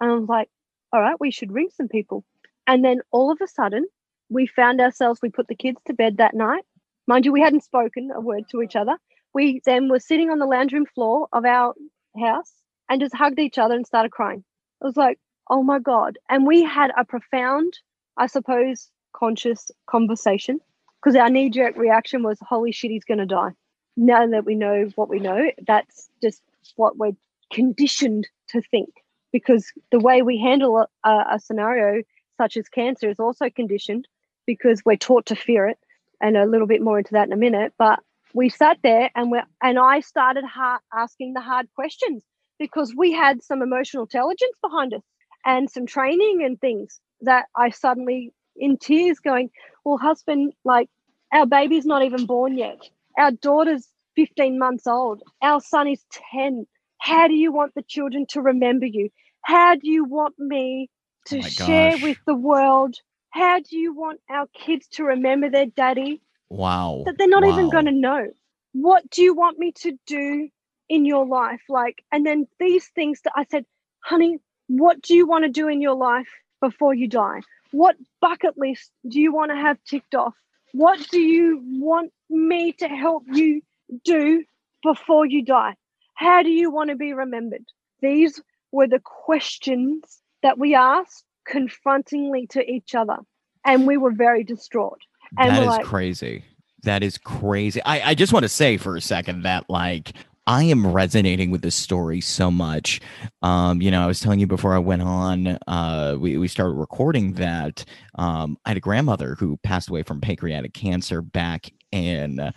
and I was like, all right, we should ring some people. And then all of a sudden, we found ourselves, we put the kids to bed that night. Mind you, we hadn't spoken a word to each other. We then were sitting on the lounge room floor of our house and just hugged each other and started crying. I was like, oh my God. And we had a profound, I suppose, conscious conversation because our knee jerk reaction was, holy shit, he's going to die. Now that we know what we know, that's just what we're conditioned to think because the way we handle a, a scenario such as cancer is also conditioned because we're taught to fear it and a little bit more into that in a minute but we sat there and we and I started ha- asking the hard questions because we had some emotional intelligence behind us and some training and things that I suddenly in tears going, Well, husband, like our baby's not even born yet. Our daughter's 15 months old. Our son is 10. How do you want the children to remember you? How do you want me to Oh share gosh. with the world? How do you want our kids to remember their daddy? Wow. that they're not even going to know. What do you want me to do in your life? Like, and then these things that I said, honey, what do you want to do in your life before you die? What bucket list do you want to have ticked off? What do you want me to help you do before you die? How do you want to be remembered? These were the questions that we asked confrontingly to each other. And we were very distraught. And That like, crazy. That is crazy. I, I just want to say for a second that like I am resonating with this story so much. Um, you know, I was telling you before I went on, uh, we, we started recording that um, I had a grandmother who passed away from pancreatic cancer back in uh,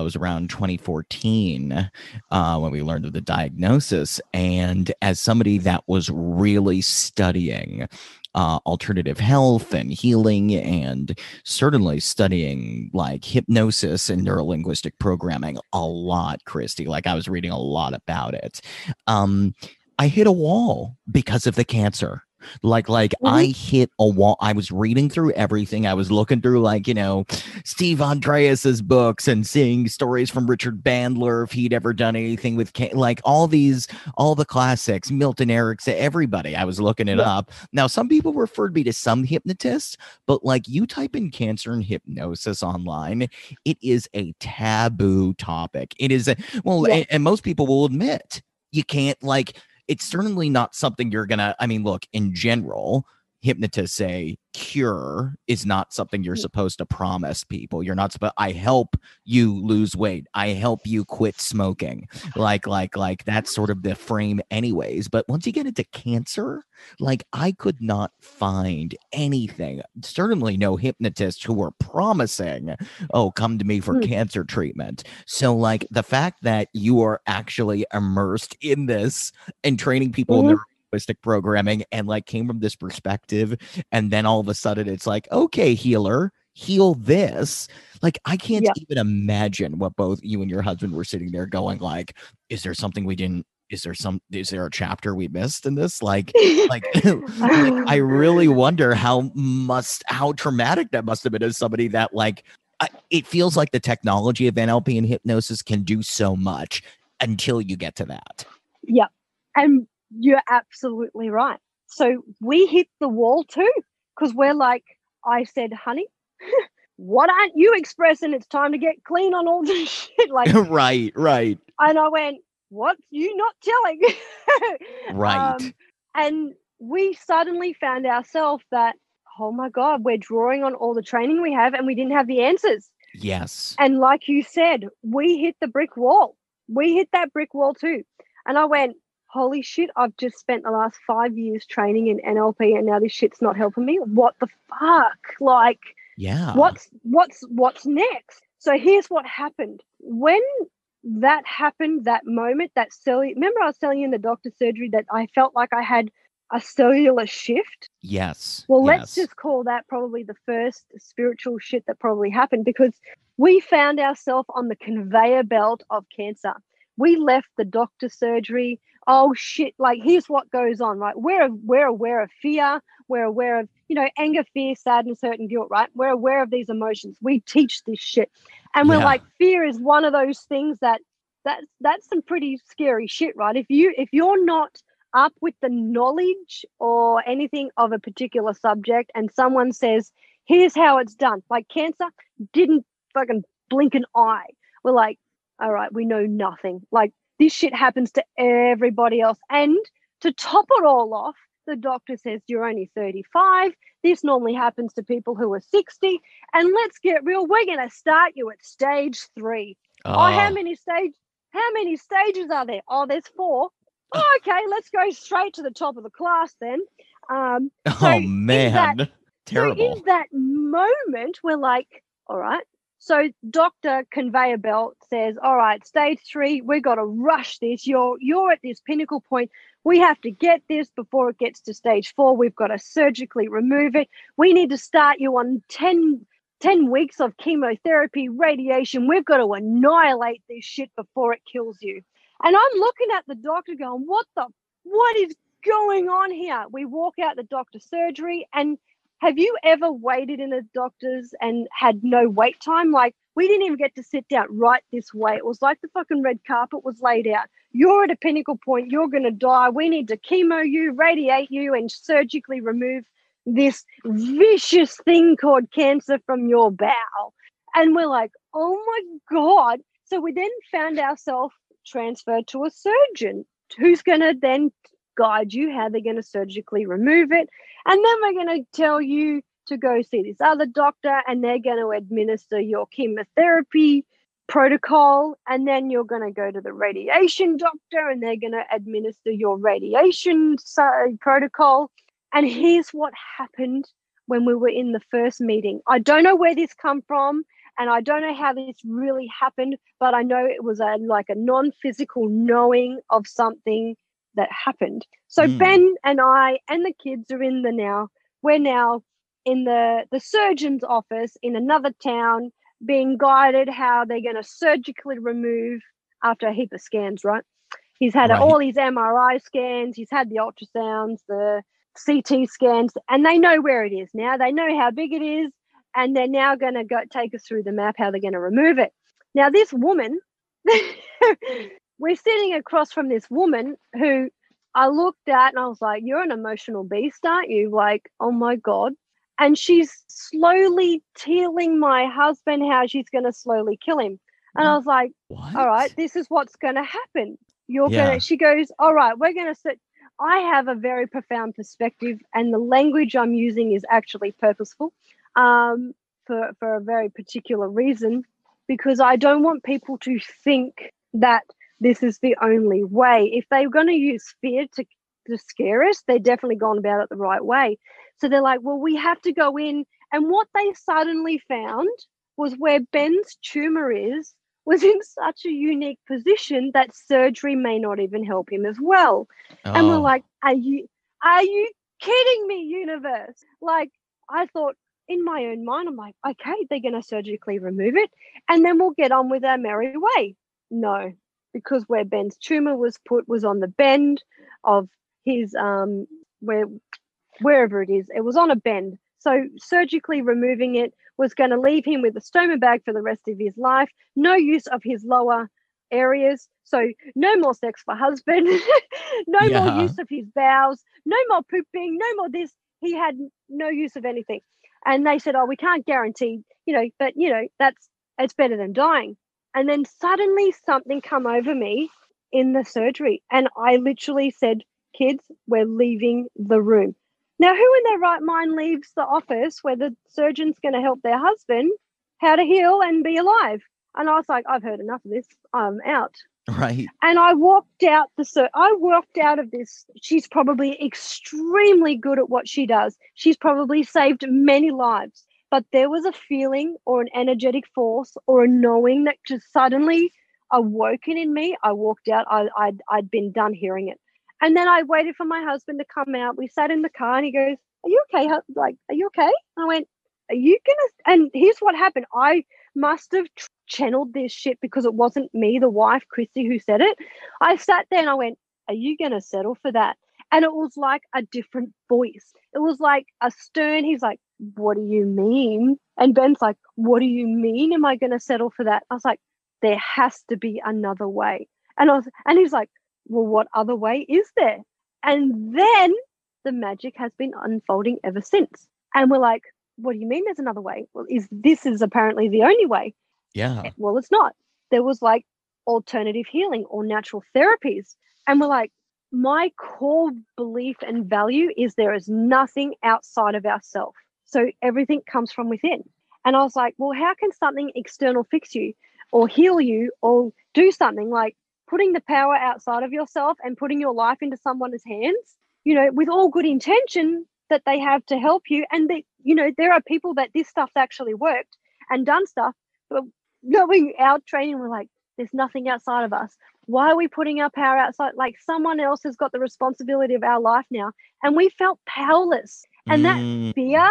it was around 2014 uh, when we learned of the diagnosis. And as somebody that was really studying uh, alternative health and healing and certainly studying like hypnosis and neurolinguistic programming a lot, Kristie. Like I was reading a lot about it. Um, I hit a wall because of the cancer. Like, like I mm-hmm. hit a wall. I was reading through everything. I was looking through, like, you know, Steve Andreas's books and seeing stories from Richard Bandler if he'd ever done anything with like all these, all the classics, Milton Erickson, everybody. I was looking it Yeah. up. Now, some people referred me to some hypnotists, but like you type in cancer and hypnosis online, it is a taboo topic. It is a, well, Yeah. and, and most people will admit you can't like it's certainly not something you're gonna i mean look in general hypnotists say cure is not something you're Mm. supposed to promise people you're not supposed i help you lose weight i help you quit smoking like like like that's sort of the frame anyways but once you get into cancer like i could not find anything certainly no hypnotists who were promising oh come to me for Mm. cancer treatment so like the fact that you are actually immersed in this and training people in Mhm. their linguistic programming and like came from this perspective and then all of a sudden it's like okay healer heal this. Like i can't Yeah. even imagine what both you and your husband were sitting there going like is there something we didn't is there some is there a chapter we missed in this? Like like, like i really wonder how must how traumatic that must have been as somebody that like I, it feels like the technology of nlp and hypnosis can do so much until you get to that. Yeah And you're absolutely right. So we hit the wall too, because we're like, I said, honey, what aren't you expressing? It's time to get clean on all this shit. Like, right right and I went, what you not telling? right Um, and we suddenly found ourselves that, oh my God, we're drawing on all the training we have and we didn't have the answers. yes And like you said, we hit the brick wall. We hit that brick wall too. And I went, holy shit, I've just spent the last five years training in NLP and now this shit's not helping me. What the fuck? Like, yeah what's what's what's next? So here's what happened. When that happened, that moment, that cellular remember I was telling you in the doctor's surgery that I felt like I had a cellular shift? yes Well, let's just call that probably the first spiritual shit that probably happened because we found ourselves on the conveyor belt of cancer. We left the doctor surgery. Oh shit, like here's what goes on, right? We're we're aware of fear, we're aware of, you know, anger, fear, sadness, hurt, and guilt, right? We're aware of these emotions. We teach this shit. And we're Yeah. like, fear is one of those things that that's that's some pretty scary shit, right? If you if you're not up with the knowledge or anything of a particular subject and someone says, here's how it's done, like cancer didn't fucking blink an eye. We're like, all right, we know nothing. Like this shit happens to everybody else. And to top it all off, the doctor says you're only 35. This normally happens to people who are 60. And let's get real, we're going to start you at stage three. Oh, oh how many stage? How many stages are there? Oh, there's four. Oh, okay, let's go straight to the top of the class then. Um, so oh man, that, terrible. So in that moment, we're like, all right. So Doctor Conveyor Belt says, all right, stage three, we've got to rush this. You're you're at this pinnacle point. We have to get this before it gets to stage four. We've got to surgically remove it. We need to start you on 10 10 weeks of chemotherapy, radiation. We've got to annihilate this shit before it kills you. And I'm looking at the doctor going, what the, what is going on here? We walk out the doctor's surgery. And have you ever waited in a doctor's and had no wait time? Like, we didn't even get to sit down right this way. It was like the fucking red carpet was laid out. You're at a pinnacle point. You're going to die. We need to chemo you, radiate you, and surgically remove this vicious thing called cancer from your bowel. And we're like, oh my God. So we then found ourselves transferred to a surgeon who's going to then guide you how they're going to surgically remove it. And then we're going to tell you to go see this other doctor and they're going to administer your chemotherapy protocol. And then you're going to go to the radiation doctor and they're going to administer your radiation uh, protocol. And here's what happened when we were in the first meeting. I don't know where this come from, and I don't know how this really happened, but I know it was a like a non-physical knowing of something that happened. So mm. Ben and I and the kids are in the now. We're now in the the surgeon's office in another town, being guided how they're going to surgically remove after a heap of scans. Right? He's had right. all his MRI scans. He's had the ultrasounds, the CT scans, and they know where it is now. They know how big it is, and they're now going to go take us through the map how they're going to remove it. Now, this woman, we're sitting across from this woman who I looked at and I was like, You're an emotional beast, aren't you? Like, oh my God. And she's slowly telling my husband how she's going to slowly kill him. And I was like, what? All right, this is what's going to happen. You're yeah. going to, she goes, All right, we're going to sit. I have a very profound perspective, and the language I'm using is actually purposeful um, for, for a very particular reason because I don't want people to think that this is the only way. If they're going to use fear to, to scare us, they're definitely gone about it the right way. So they're like, well, we have to go in. And what they suddenly found was where Ben's tumor is was in such a unique position that surgery may not even help him as well. Oh. And we're oh. like, are you are you kidding me, universe? Like I thought in my own mind, I'm like, okay, they're gonna surgically remove it and then we'll get on with our merry way. No, because where Ben's tumor was put was on the bend of his um where wherever it is, it was on a bend. So surgically removing it was going to leave him with a stoma bag for the rest of his life, no use of his lower areas. So no more sex for husband, no yeah. more use of his bowels, no more pooping, no more this. He had no use of anything. And they said, Oh, we can't guarantee, you know, but you know, that's it's better than dying. And then suddenly something come over me in the surgery. And I literally said, Kids, we're leaving the room. Now, who in their right mind leaves the office where the surgeon's going to help their husband how to heal and be alive? And I was like, I've heard enough of this. I'm out. Right. And I walked out the sur- I walked out of this. She's probably extremely good at what she does. She's probably saved many lives. But there was a feeling or an energetic force or a knowing that just suddenly awoken in me. I walked out. I, I'd, I'd been done hearing it. And then I waited for my husband to come out. We sat in the car and he goes, Are you okay? Like, are you okay? And I went, Are you gonna? And here's what happened. I must have channeled this shit because it wasn't me, the wife, Kristie, who said it. I sat there and I went, Are you gonna settle for that? And it was like a different voice. It was like a stern, he's like, What do you mean? And Ben's like, What do you mean? Am I gonna settle for that? I was like, There has to be another way. And I was, and he's like, well, what other way is there? And then the magic has been unfolding ever since. And we're like, what do you mean there's another way? Well, is this is apparently the only way? Yeah. Well, it's not. There was like alternative healing or natural therapies. And we're like, my core belief and value is there is nothing outside of ourselves. So everything comes from within. And I was like, well, how can something external fix you or heal you or do something like putting the power outside of yourself and putting your life into someone's hands, you know, with all good intention that they have to help you. And that, you know, there are people that this stuff's actually worked and done stuff, but knowing our training, we're like, there's nothing outside of us. Why are we putting our power outside? Like someone else has got the responsibility of our life now. And we felt powerless. And that Mm, fear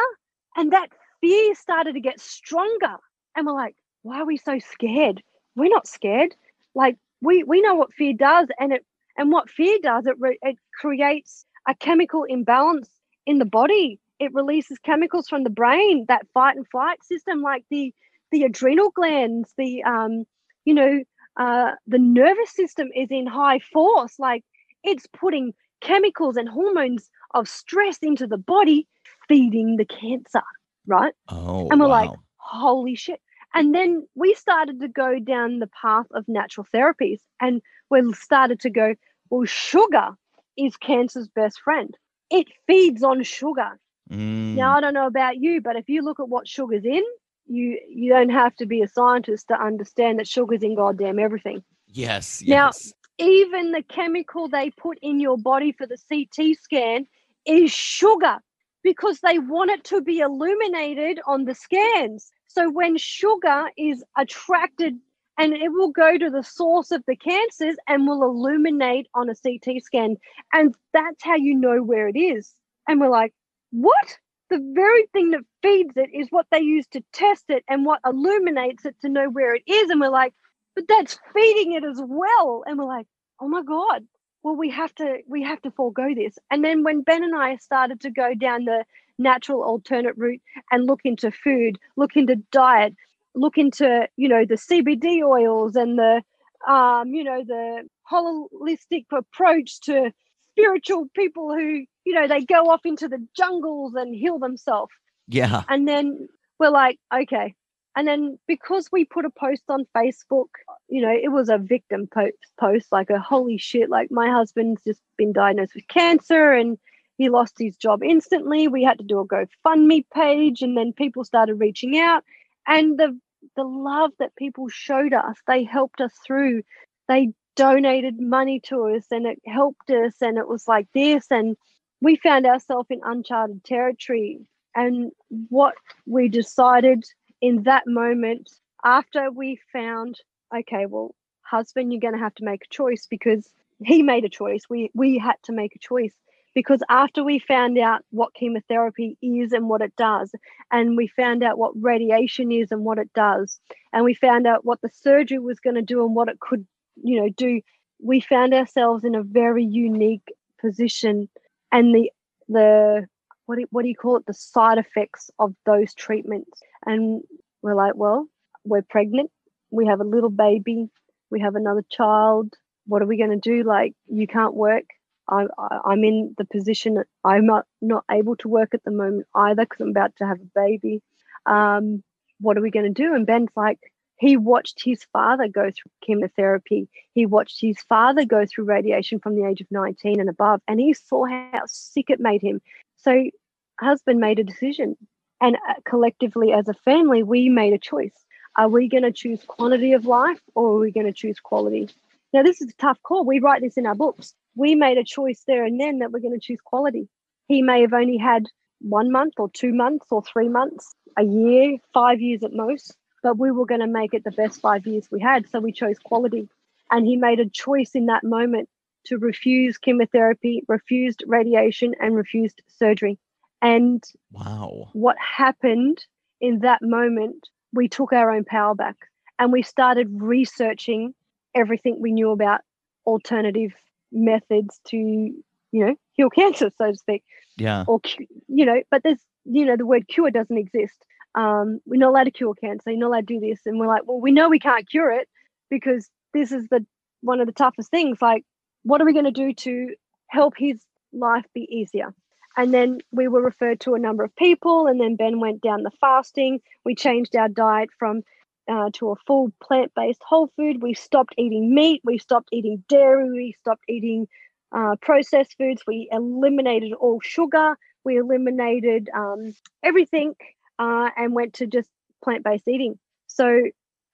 and that fear started to get stronger. And we're like, why are we so scared? We're not scared. Like we we know what fear does, and it and what fear does it re- it creates a chemical imbalance in the body. It releases chemicals from the brain, that fight and flight system, like the the adrenal glands, the um, you know, uh, the nervous system is in high force. Like it's putting chemicals and hormones of stress into the body, feeding the cancer, right? Oh, And we're wow. like, holy shit. And then we started to go down the path of natural therapies and we started to go, well, sugar is cancer's best friend. It feeds on sugar. Mm, Now, I don't know about you, but if you look at what sugar's in, you you don't have to be a scientist to understand that sugar's in goddamn everything. yes, Now- yes. Even the chemical they put in your body for the CT scan is sugar because they want it to be illuminated on the scans. So when sugar is attracted and it will go to the source of the cancers and will illuminate on a CT scan. And that's how you know where it is. And we're like, what? The very thing that feeds it is what they use to test it and what illuminates it to know where it is. And we're like, but that's feeding it as well. And we're like, oh my God. Well, we have to we have to forego this. And then when Ben and I started to go down the natural alternate route and look into food, look into diet, look into, you know, the CBD oils and the um, you know, the holistic approach to spiritual people who, you know, they go off into the jungles and heal themselves. Yeah. And then we're like, okay. And then because we put a post on Facebook, you know, it was a victim post, post like a holy shit, like my husband's just been diagnosed with cancer and he lost his job instantly. We had to do a GoFundMe page and then people started reaching out. And the the love that people showed us, they helped us through. They donated money to us and it helped us and it was like this and we found ourselves in uncharted territory. And what we decided in that moment after we found okay well husband you're going to have to make a choice because he made a choice. We we had to make a choice because after we found out what chemotherapy is and what it does and we found out what radiation is and what it does and we found out what the surgery was going to do and what it could you know do we found ourselves in a very unique position and the the what do, what do you call it? The side effects of those treatments. And we're like well we're pregnant. We have a little baby. We have another child. What are we going to do? Like you can't work. I, I, i'm in the position i'm not, not able to work at the moment either because i'm about to have a baby. Um, what are we going to do? And ben's like he watched his father go through chemotherapy. He watched his father go through radiation from the age of 19 and above and he saw how sick it made him. So husband made a decision and uh, collectively as a family we made a choice. Are we going to choose quantity of life or are we going to choose quality? Now this is a tough call. We write this in our books. We made a choice there and then that we're going to choose quality. He may have only had one month or two months or three months a year five years at most but we were going to make it the best five years we had so we chose quality and he made a choice in that moment to refuse chemotherapy refused radiation and refused surgery and Wow. what happened in that moment, we took our own power back and we started researching everything we knew about alternative methods to, you know, heal cancer, so to speak, Yeah. or, you know, but there's, you know, the word cure doesn't exist. Um, we're not allowed to cure cancer. You're not allowed to do this. And we're like, well, we know we can't cure it because this is the one of the toughest things. Like, what are we going to do to help his life be easier? And then we were referred to a number of people, and then Ben went down the fasting. We changed our diet from uh, to a full plant based whole food. We stopped eating meat. We stopped eating dairy. We stopped eating uh, processed foods. We eliminated all sugar. We eliminated um, everything uh, and went to just plant based eating. So,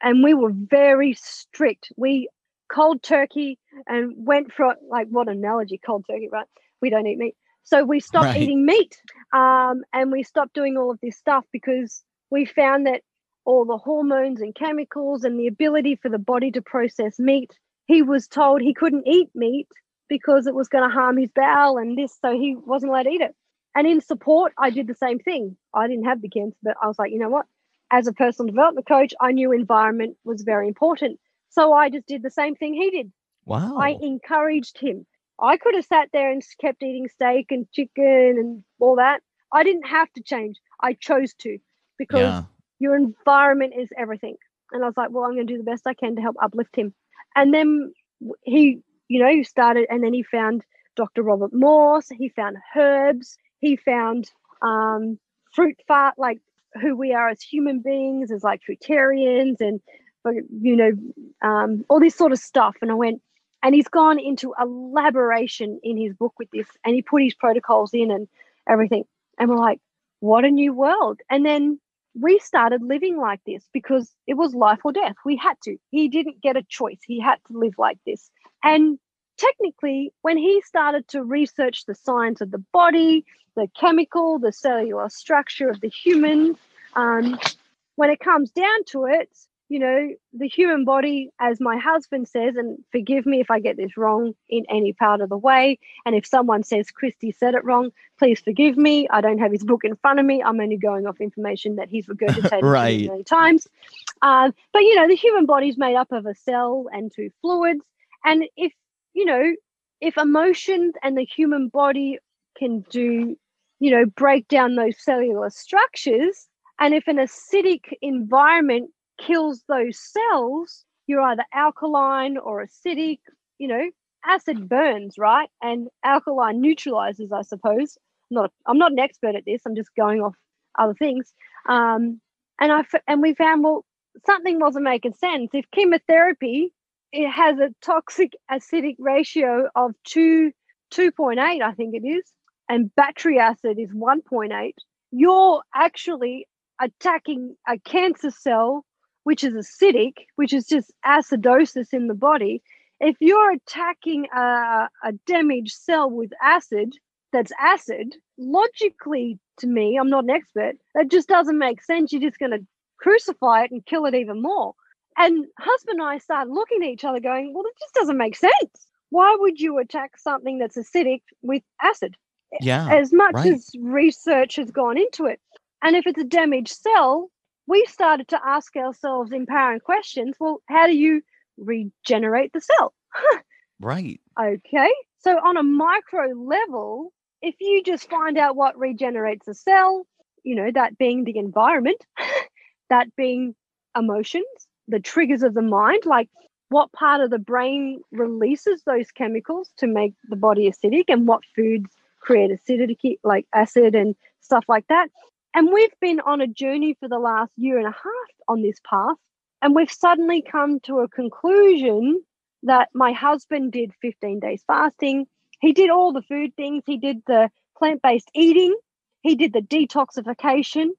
and we were very strict. We cold turkey and went for like what analogy cold turkey, right? We don't eat meat. So we stopped right. eating meat um, and we stopped doing all of this stuff because we found that all the hormones and chemicals and the ability for the body to process meat, he was told he couldn't eat meat because it was going to harm his bowel and this, so he wasn't allowed to eat it. And in support, I did the same thing. I didn't have the cancer, but I was like, you know what? As a personal development coach, I knew environment was very important. So I just did the same thing he did. Wow. I encouraged him. I could have sat there and kept eating steak and chicken and all that. I didn't have to change. I chose to because yeah. your environment is everything. And I was like, well, I'm going to do the best I can to help uplift him. And then he, you know, started, and then he found Dr. Robert Morse. He found herbs. He found um, fruit fat, like who we are as human beings, as like fruitarians, and you know, um, all this sort of stuff. And I went, and he's gone into elaboration in his book with this, and he put his protocols in and everything. And we're like, what a new world. And then we started living like this because it was life or death. We had to. He didn't get a choice. He had to live like this. And technically, when he started to research the science of the body, the chemical, the cellular structure of the human, um, when it comes down to it, you know, the human body, as my husband says, and forgive me if I get this wrong in any part of the way. And if someone says Kristie said it wrong, please forgive me. I don't have his book in front of me. I'm only going off information that he's regurgitated right. many times. Um, but, you know, the human body is made up of a cell and two fluids. And if, you know, if emotions and the human body can do, you know, break down those cellular structures, and if an acidic environment kills those cells, you're either alkaline or acidic. You know, acid burns, right? And alkaline neutralizes, I suppose. I'm not, I'm not an expert at this. I'm just going off other things. Um, and I and we found well something wasn't making sense. If chemotherapy it has a toxic acidic ratio of two 2.8, I think it is, and battery acid is 1.8, you're actually attacking a cancer cell which is acidic, which is just acidosis in the body, if you're attacking a, a damaged cell with acid that's acid, logically to me, I'm not an expert, that just doesn't make sense. You're just going to crucify it and kill it even more. And husband and I started looking at each other going, well, it just doesn't make sense. Why would you attack something that's acidic with acid? Yeah. As much right. as research has gone into it. And if it's a damaged cell, we started to ask ourselves empowering questions. Well, how do you regenerate the cell? right. Okay. So, on a micro level, if you just find out what regenerates a cell, you know, that being the environment, that being emotions, the triggers of the mind, like what part of the brain releases those chemicals to make the body acidic and what foods create acidity, like acid and stuff like that. And we've been on a journey for the last year and a half on this path. And we've suddenly come to a conclusion that my husband did 15 days fasting. He did all the food things, he did the plant based eating, he did the detoxification.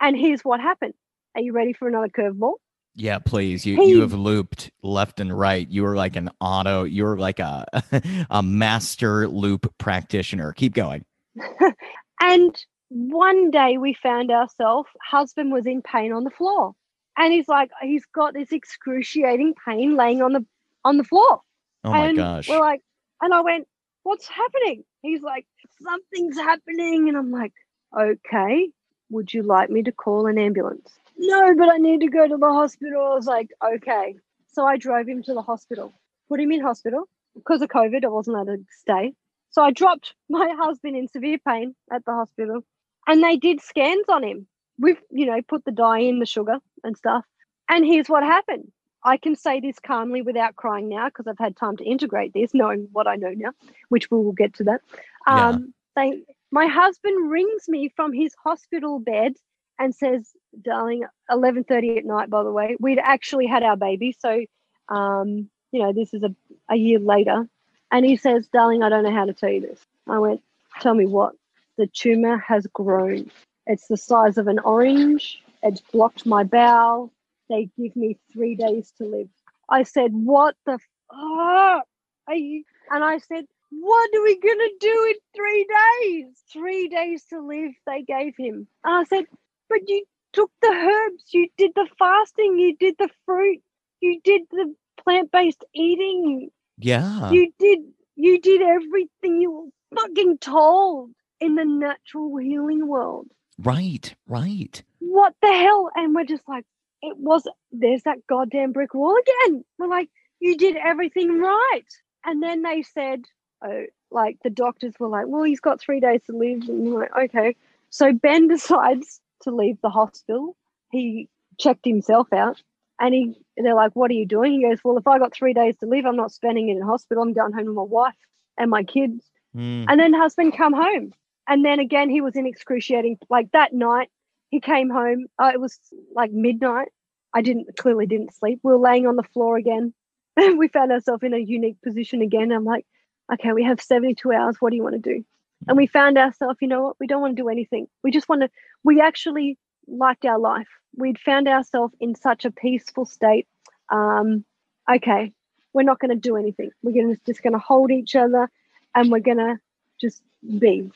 And here's what happened. Are you ready for another curveball? Yeah, please. You he, you have looped left and right. You are like an auto. You're like a a master loop practitioner. Keep going. and one day we found ourselves, husband was in pain on the floor. And he's like, he's got this excruciating pain laying on the on the floor. Oh my and gosh. We're like, and I went, What's happening? He's like, Something's happening. And I'm like, Okay, would you like me to call an ambulance? No, but I need to go to the hospital. I was like, Okay. So I drove him to the hospital, put him in hospital because of COVID. I wasn't allowed to stay. So I dropped my husband in severe pain at the hospital and they did scans on him. We've, you know, put the dye in the sugar and stuff. And here's what happened. I can say this calmly without crying now because I've had time to integrate this, knowing what I know now, which we will get to that. Yeah. Um, they, my husband rings me from his hospital bed and says, "Darling, 11:30 at night. By the way, we'd actually had our baby, so um, you know this is a, a year later." And he says, "Darling, I don't know how to tell you this." I went, "Tell me what." The tumor has grown. It's the size of an orange. It's blocked my bowel. They give me three days to live. I said, What the f- are you? And I said, What are we going to do in three days? Three days to live, they gave him. And I said, But you took the herbs, you did the fasting, you did the fruit, you did the plant based eating, Yeah. you did you did everything you were fucking told in the natural healing world. right. Right. What the hell? And we're just like, it was there's that goddamn brick wall again. We're like, you did everything right. And then they said, oh, like the doctors were like, well, he's got three days to live. And we're like, okay. So Ben decides to leave the hospital. He checked himself out and he they're like, What are you doing? He goes, Well, if I got three days to live, I'm not spending it in hospital. I'm going home with my wife and my kids. Mm. And then husband come home. And then again he was in excruciating like that night, he came home. Uh, it was like midnight. I didn't clearly didn't sleep. We were laying on the floor again. we found ourselves in a unique position again. I'm like, okay, we have 72 hours. What do you want to do? And we found ourselves, you know what? We don't want to do anything. We just want to, we actually liked our life. We'd found ourselves in such a peaceful state. Um, okay, we're not going to do anything. We're gonna, just going to hold each other and we're going to just be.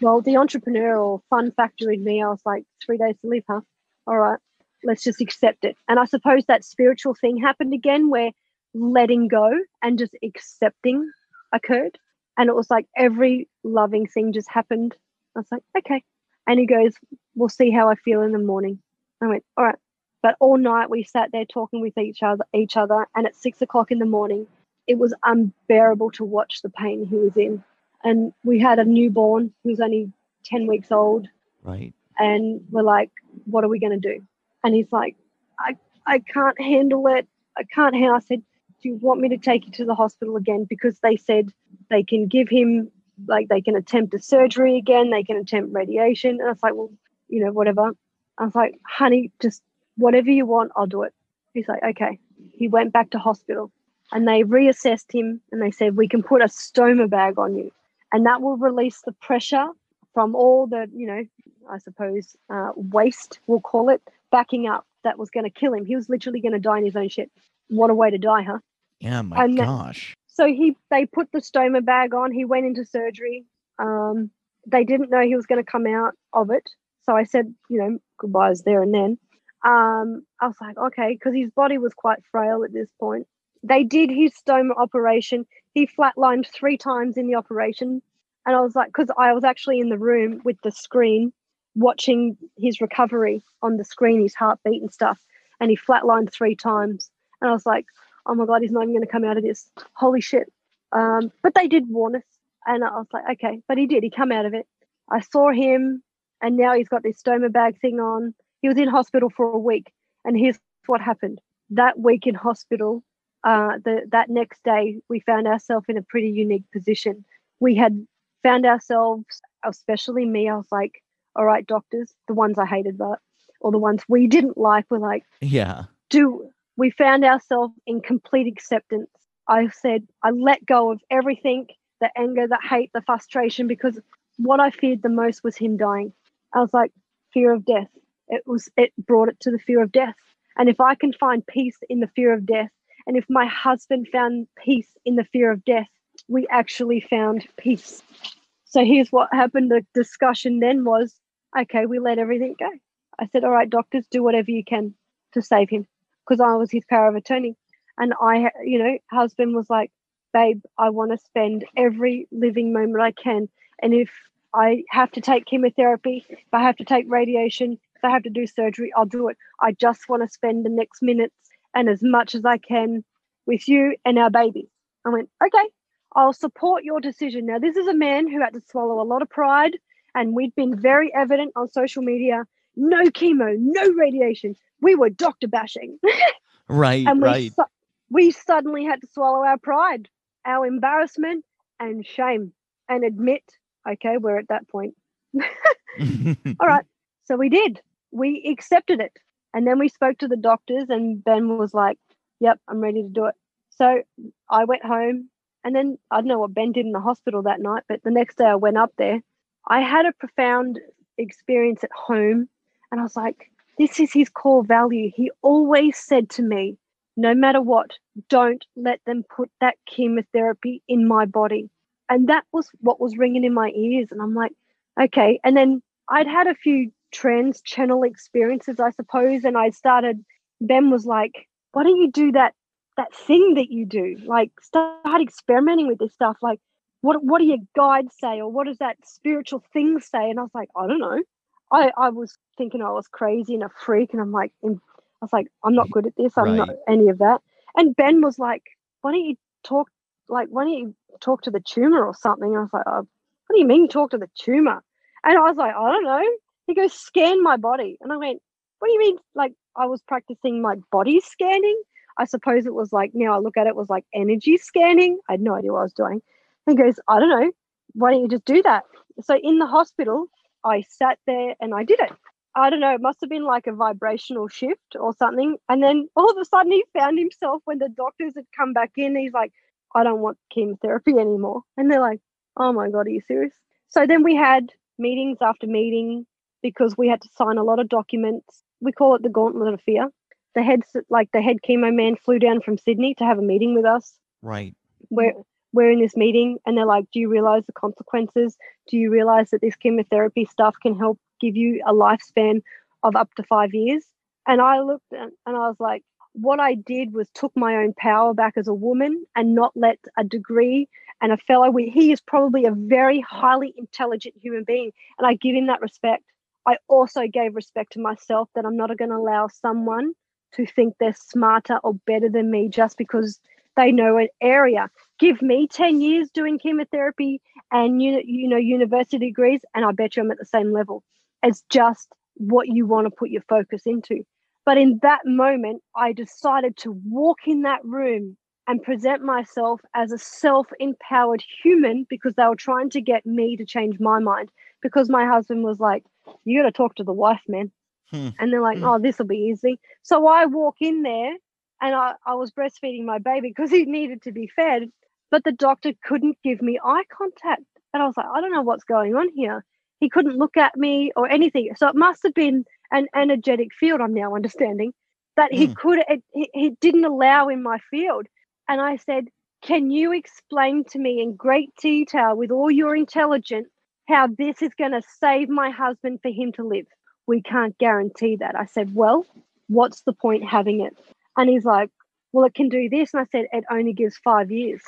Well, the entrepreneurial fun factor in me, I was like, three days to live, huh? All right, let's just accept it. And I suppose that spiritual thing happened again where letting go and just accepting occurred. And it was like every loving thing just happened. I was like, okay. And he goes, We'll see how I feel in the morning. I went, All right. But all night we sat there talking with each other each other. And at six o'clock in the morning, it was unbearable to watch the pain he was in. And we had a newborn who was only 10 weeks old. Right. And we're like, What are we gonna do? And he's like, I, I can't handle it. I can't handle I said, Do you want me to take you to the hospital again? Because they said they can give him like they can attempt a surgery again, they can attempt radiation. And I was like, Well, you know, whatever. I was like, honey, just whatever you want, I'll do it. He's like, okay. He went back to hospital and they reassessed him and they said, we can put a stoma bag on you. And that will release the pressure from all the, you know, I suppose, uh, waste, we'll call it, backing up that was going to kill him. He was literally going to die in his own shit. What a way to die, huh? Yeah. My And that- gosh. So he, they put the stoma bag on. He went into surgery. Um, they didn't know he was going to come out of it. So I said, you know, goodbyes there and then. Um, I was like, okay, because his body was quite frail at this point. They did his stoma operation. He flatlined three times in the operation. And I was like, because I was actually in the room with the screen watching his recovery on the screen, his heartbeat and stuff. And he flatlined three times. And I was like, oh my God, he's not even going to come out of this. Holy shit. Um, but they did warn us. And I was like, okay, but he did. He come out of it. I saw him, and now he's got this stoma bag thing on. He was in hospital for a week, and here's what happened. That week in hospital, uh, the that next day, we found ourselves in a pretty unique position. We had found ourselves, especially me. I was like, all right, doctors, the ones I hated, but or the ones we didn't like, were like, Yeah. do we found ourselves in complete acceptance. I said, I let go of everything the anger, the hate, the frustration, because what I feared the most was him dying. I was like, fear of death. It was, it brought it to the fear of death. And if I can find peace in the fear of death, and if my husband found peace in the fear of death, we actually found peace. So here's what happened. The discussion then was okay, we let everything go. I said, all right, doctors, do whatever you can to save him because I was his power of attorney. And I, you know, husband was like, babe, I want to spend every living moment I can. And if I have to take chemotherapy, if I have to take radiation, if I have to do surgery, I'll do it. I just want to spend the next minutes and as much as I can with you and our baby. I went, okay, I'll support your decision. Now, this is a man who had to swallow a lot of pride, and we'd been very evident on social media no chemo, no radiation. We were doctor bashing. Right, and we right. su- we suddenly had to swallow our pride, our embarrassment, and shame, and admit, okay, we're at that point. All right, so we did. We accepted it, and then we spoke to the doctors, and Ben was like, "Yep, I'm ready to do it." So I went home, and then I don't know what Ben did in the hospital that night, but the next day I went up there. I had a profound experience at home, and I was like, "This is his core value." He always said to me, no matter what, don't let them put that chemotherapy in my body. And that was what was ringing in my ears. And I'm like, okay. And then I'd had a few trance channel experiences, I suppose. And I started, Ben was like, why don't you do that that thing that you do? Like start experimenting with this stuff. Like, what what do your guides say? Or what does that spiritual thing say? And I was like, I don't know. I, I was thinking I was crazy and a freak. And I'm like, I was like, I'm not good at this. I'm right. not any of that. And Ben was like, why don't you talk, like, why don't you talk to the tumor or something? And I was like, oh, what do you mean talk to the tumor? And I was like, I don't know. He goes, scan my body. And I went, what do you mean? Like, I was practicing my body scanning. I suppose it was like, now I look at it, was like energy scanning. I had no idea what I was doing. He goes, I don't know. Why don't you just do that? So in the hospital, I sat there and I did it. I don't know, it must have been like a vibrational shift or something. And then all of a sudden he found himself when the doctors had come back in, he's like, I don't want chemotherapy anymore. And they're like, oh my God, are you serious? So then we had meetings after meeting because we had to sign a lot of documents. We call it the gauntlet of fear. The head, like the head chemo man, flew down from Sydney to have a meeting with us. Right. We're we're in this meeting, and they're like, "Do you realize the consequences? Do you realize that this chemotherapy stuff can help give you a lifespan of up to five years. And I looked and I was like, what I did was took my own power back as a woman and not let a degree and a fellow, he is probably a very highly intelligent human being. And I give him that respect. I also gave respect to myself that I'm not going to allow someone to think they're smarter or better than me just because they know an area. Give me 10 years doing chemotherapy and you, you know university degrees and I bet you I'm at the same level it's just what you want to put your focus into. But in that moment, I decided to walk in that room and present myself as a self empowered human because they were trying to get me to change my mind. Because my husband was like, You got to talk to the wife, man. Hmm. And they're like, hmm. Oh, this will be easy. So I walk in there and I, I was breastfeeding my baby because he needed to be fed, but the doctor couldn't give me eye contact. And I was like, I don't know what's going on here. He couldn't look at me or anything. So it must have been an energetic field, I'm now understanding, that he mm. could, it, he, he didn't allow in my field. And I said, Can you explain to me in great detail, with all your intelligence, how this is going to save my husband for him to live? We can't guarantee that. I said, Well, what's the point having it? And he's like, Well, it can do this. And I said, It only gives five years.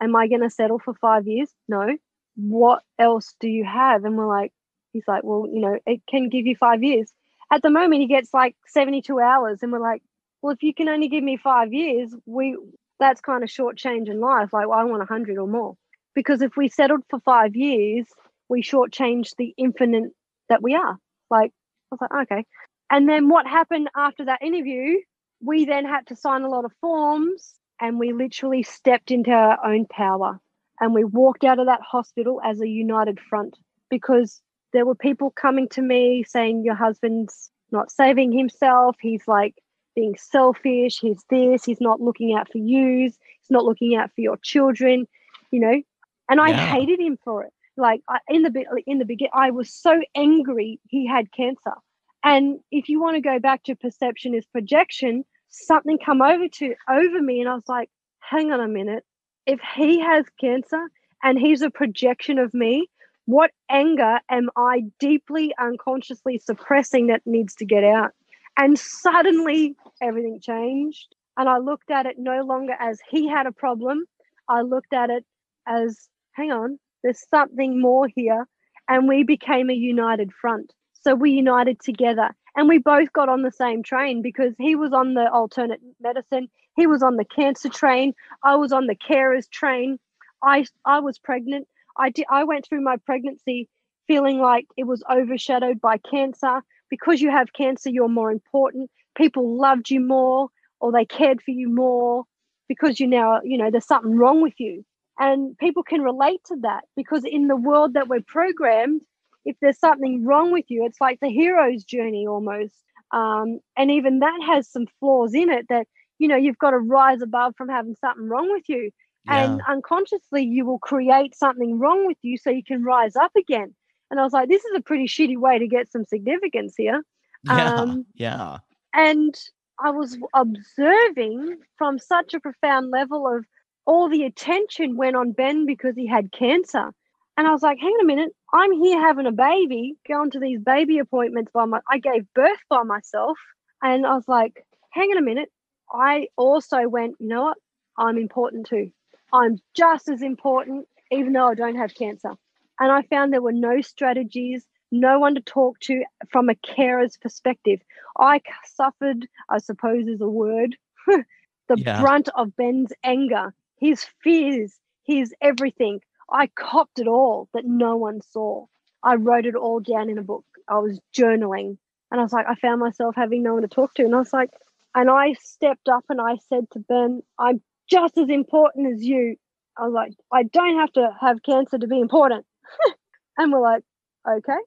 Am I going to settle for five years? No what else do you have? And we're like, he's like, well, you know, it can give you five years. At the moment, he gets like 72 hours. And we're like, well, if you can only give me five years, we that's kind of short change in life. Like, well, I want 100 or more. Because if we settled for five years, we shortchanged the infinite that we are. Like, I was like, okay. And then what happened after that interview? We then had to sign a lot of forms and we literally stepped into our own power and we walked out of that hospital as a united front because there were people coming to me saying your husband's not saving himself. He's like being selfish. He's this. He's not looking out for you he's not looking out for your children you know? And i yeah. hated him for it. Like I, in the in the beginning i was so angry he had cancer. And if you want to go back to perception is projection something come over to over me and i was like hang on a minute if he has cancer and he's a projection of me, what anger am I deeply unconsciously suppressing that needs to get out? And suddenly everything changed. And I looked at it no longer as he had a problem. I looked at it as, hang on, there's something more here. And we became a united front. So we united together and we both got on the same train because he was on the alternate medicine. He was on the cancer train. I was on the carers train. I i was pregnant. I did i went through my pregnancy feeling like it was overshadowed by cancer. Because you have cancer you're more important. People loved you more or they cared for you more because you now, you know, there's something wrong with you. And people can relate to that because in the world that we're programmed, if there's something wrong with you, it's like the hero's journey almost. Um, and even that has some flaws in it that, you know, you've got to rise above from having something wrong with you. Yeah. And unconsciously, you will create something wrong with you so you can rise up again. And I was like, this is a pretty shitty way to get some significance here. Yeah. Um, yeah. and I was observing from such a profound level of all the attention went on Ben because he had cancer. And I was like, hang on a minute, I'm here having a baby, going to these baby appointments by my I gave birth by myself. And I was like, hang on a minute. I also went, you know what? I'm important too. I'm just as important, even though I don't have cancer. And I found there were no strategies, no one to talk to from a carer's perspective. I suffered, I suppose is a word, the Yeah. brunt of Ben's anger, his fears, his everything. I copped it all that no one saw. I wrote it all down in a book. I was journaling and I was like, I found myself having no one to talk to. And I was like, and I stepped up and I said to Ben, I'm just as important as you. I was like, I don't have to have cancer to be important. and we're like, okay.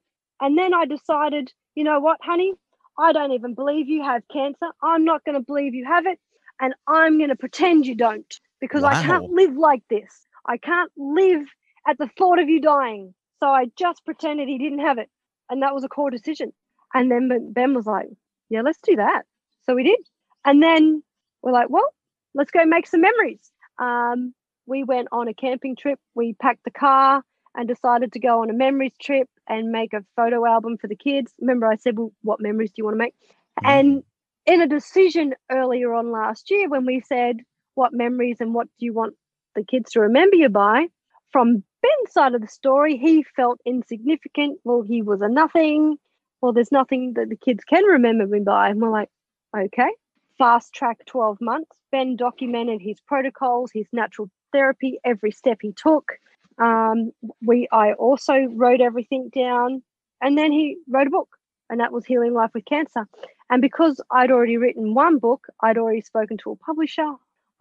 And then I decided, you know what, honey? I don't even believe you have cancer. I'm not going to believe you have it. And I'm going to pretend you don't because I can't live like this. I can't live at the thought of you dying. So I just pretended he didn't have it. And that was a core decision. And then Ben- was like, yeah, let's do that. So we did. And then we're like, well, let's go make some memories. Um, we went on a camping trip. We packed the car and decided to go on a memories trip and make a photo album for the kids. Remember, I said, well, what memories do you want to make? And in a decision earlier on last year, when we said, what memories and what do you want the kids to remember you by? From Ben's side of the story, he felt insignificant. Well, he was a nothing. Well, there's nothing that the kids can remember me by. And we're like, okay. Fast track 12 months. Ben documented his protocols, his natural therapy, every step he took. Um, we I also wrote everything down, and then he wrote a book, and that was Healing Life with Cancer. And because I'd already written one book, I'd already spoken to a publisher.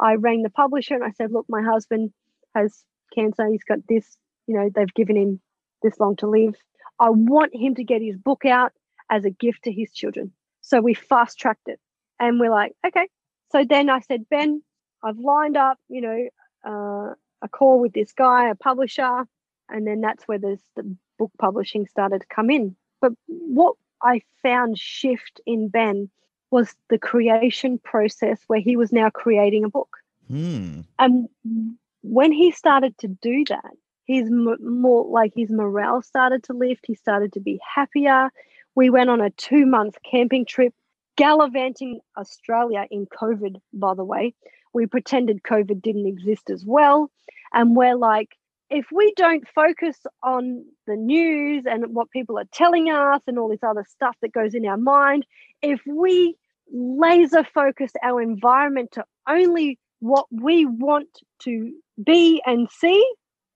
I rang the publisher and I said, "Look, my husband has cancer. He's got this. You know, they've given him this long to live. I want him to get his book out as a gift to his children." So we fast tracked it, and we're like, "Okay." So then I said, "Ben, I've lined up, you know, uh, a call with this guy, a publisher, and then that's where this, the book publishing started to come in. But what I found shift in Ben was the creation process where he was now creating a book. Hmm. And when he started to do that, his more like his morale started to lift. He started to be happier. We went on a two month camping trip, gallivanting Australia in COVID, by the way. We pretended COVID didn't exist as well. And we're like, if we don't focus on the news and what people are telling us and all this other stuff that goes in our mind, if we laser focus our environment to only what we want to be and see,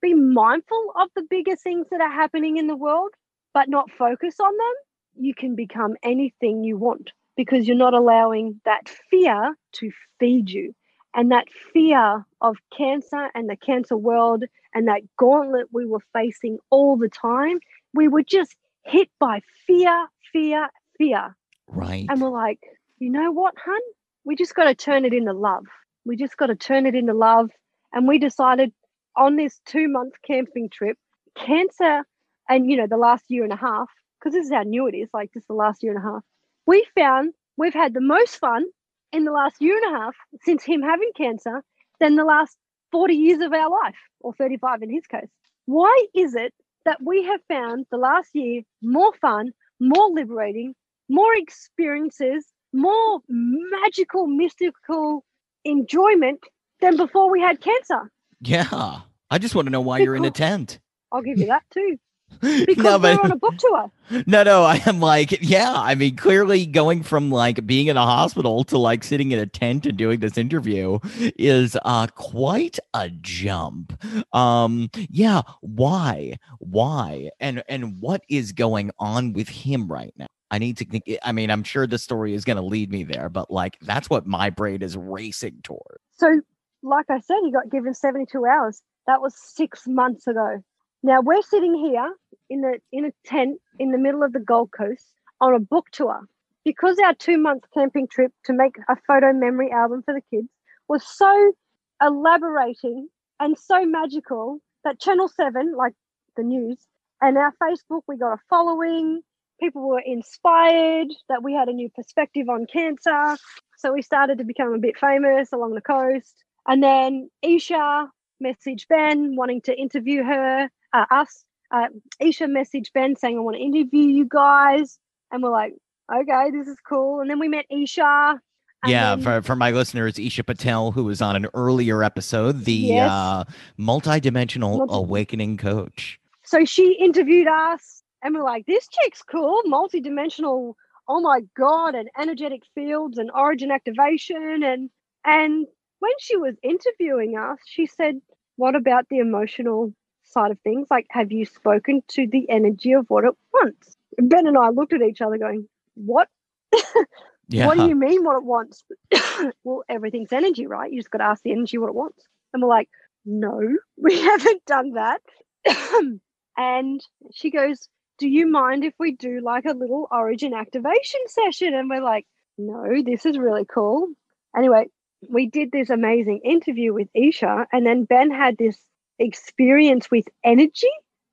be mindful of the bigger things that are happening in the world, but not focus on them, you can become anything you want because you're not allowing that fear to feed you. And that fear of cancer and the cancer world and that gauntlet we were facing all the time, we were just hit by fear, fear, fear. Right. And we're like, you know what, hun? We just got to turn it into love. We just got to turn it into love. And we decided on this two month camping trip, cancer, and you know, the last year and a half, because this is how new it is, like just the last year and a half, we found we've had the most fun in the last year and a half since him having cancer than the last 40 years of our life, or 35 in his case. Why is it that we have found the last year more fun, more liberating, more experiences, more magical, mystical enjoyment than before we had cancer? yeah. I just want to know why you're in a tent. I'll give you that too. Because no, we're on a book tour. no, no. I am like, yeah. I mean, clearly going from like being in a hospital to like sitting in a tent and doing this interview is uh quite a jump. Um, yeah. Why? Why? And and what is going on with him right now? I need to think. Eh, I mean, I'm sure the story is going to lead me there, but like that's what my brain is racing toward. So, like I said, he got given 72 hours. That was six months ago. Now we're sitting here in the in a tent in the middle of the Gold Coast on a book tour because our two month camping trip to make a photo memory album for the kids was so elaborating and so magical that Channel 7, like the news, and our Facebook, we got a following. People were inspired that we had a new perspective on cancer. So we started to become a bit famous along the coast. And then Isha messaged Ben wanting to interview her, uh, us. Uh, Isha messaged Ben saying, I want to interview you guys. And we're like, okay, this is cool. And then we met Isha yeah, then, for, for my listeners, Isha Patel, who was on an earlier episode, the yes. uh, multi-dimensional Multi- awakening coach. So she interviewed us, and we're like, "This chick's cool, multi-dimensional. Oh my god, and energetic fields and origin activation." And and when she was interviewing us, she said, "What about the emotional side of things? Like, have you spoken to the energy of what it wants?" Ben and I looked at each other, going, "What?" Yeah. What do you mean what it wants? well, everything's energy, right? You just got to ask the energy what it wants. And we're like, no, we haven't done that. and she goes, do you mind if we do like a little origin activation session? And we're like, no, this is really cool. Anyway, we did this amazing interview with Isha, and then Ben had this experience with energy.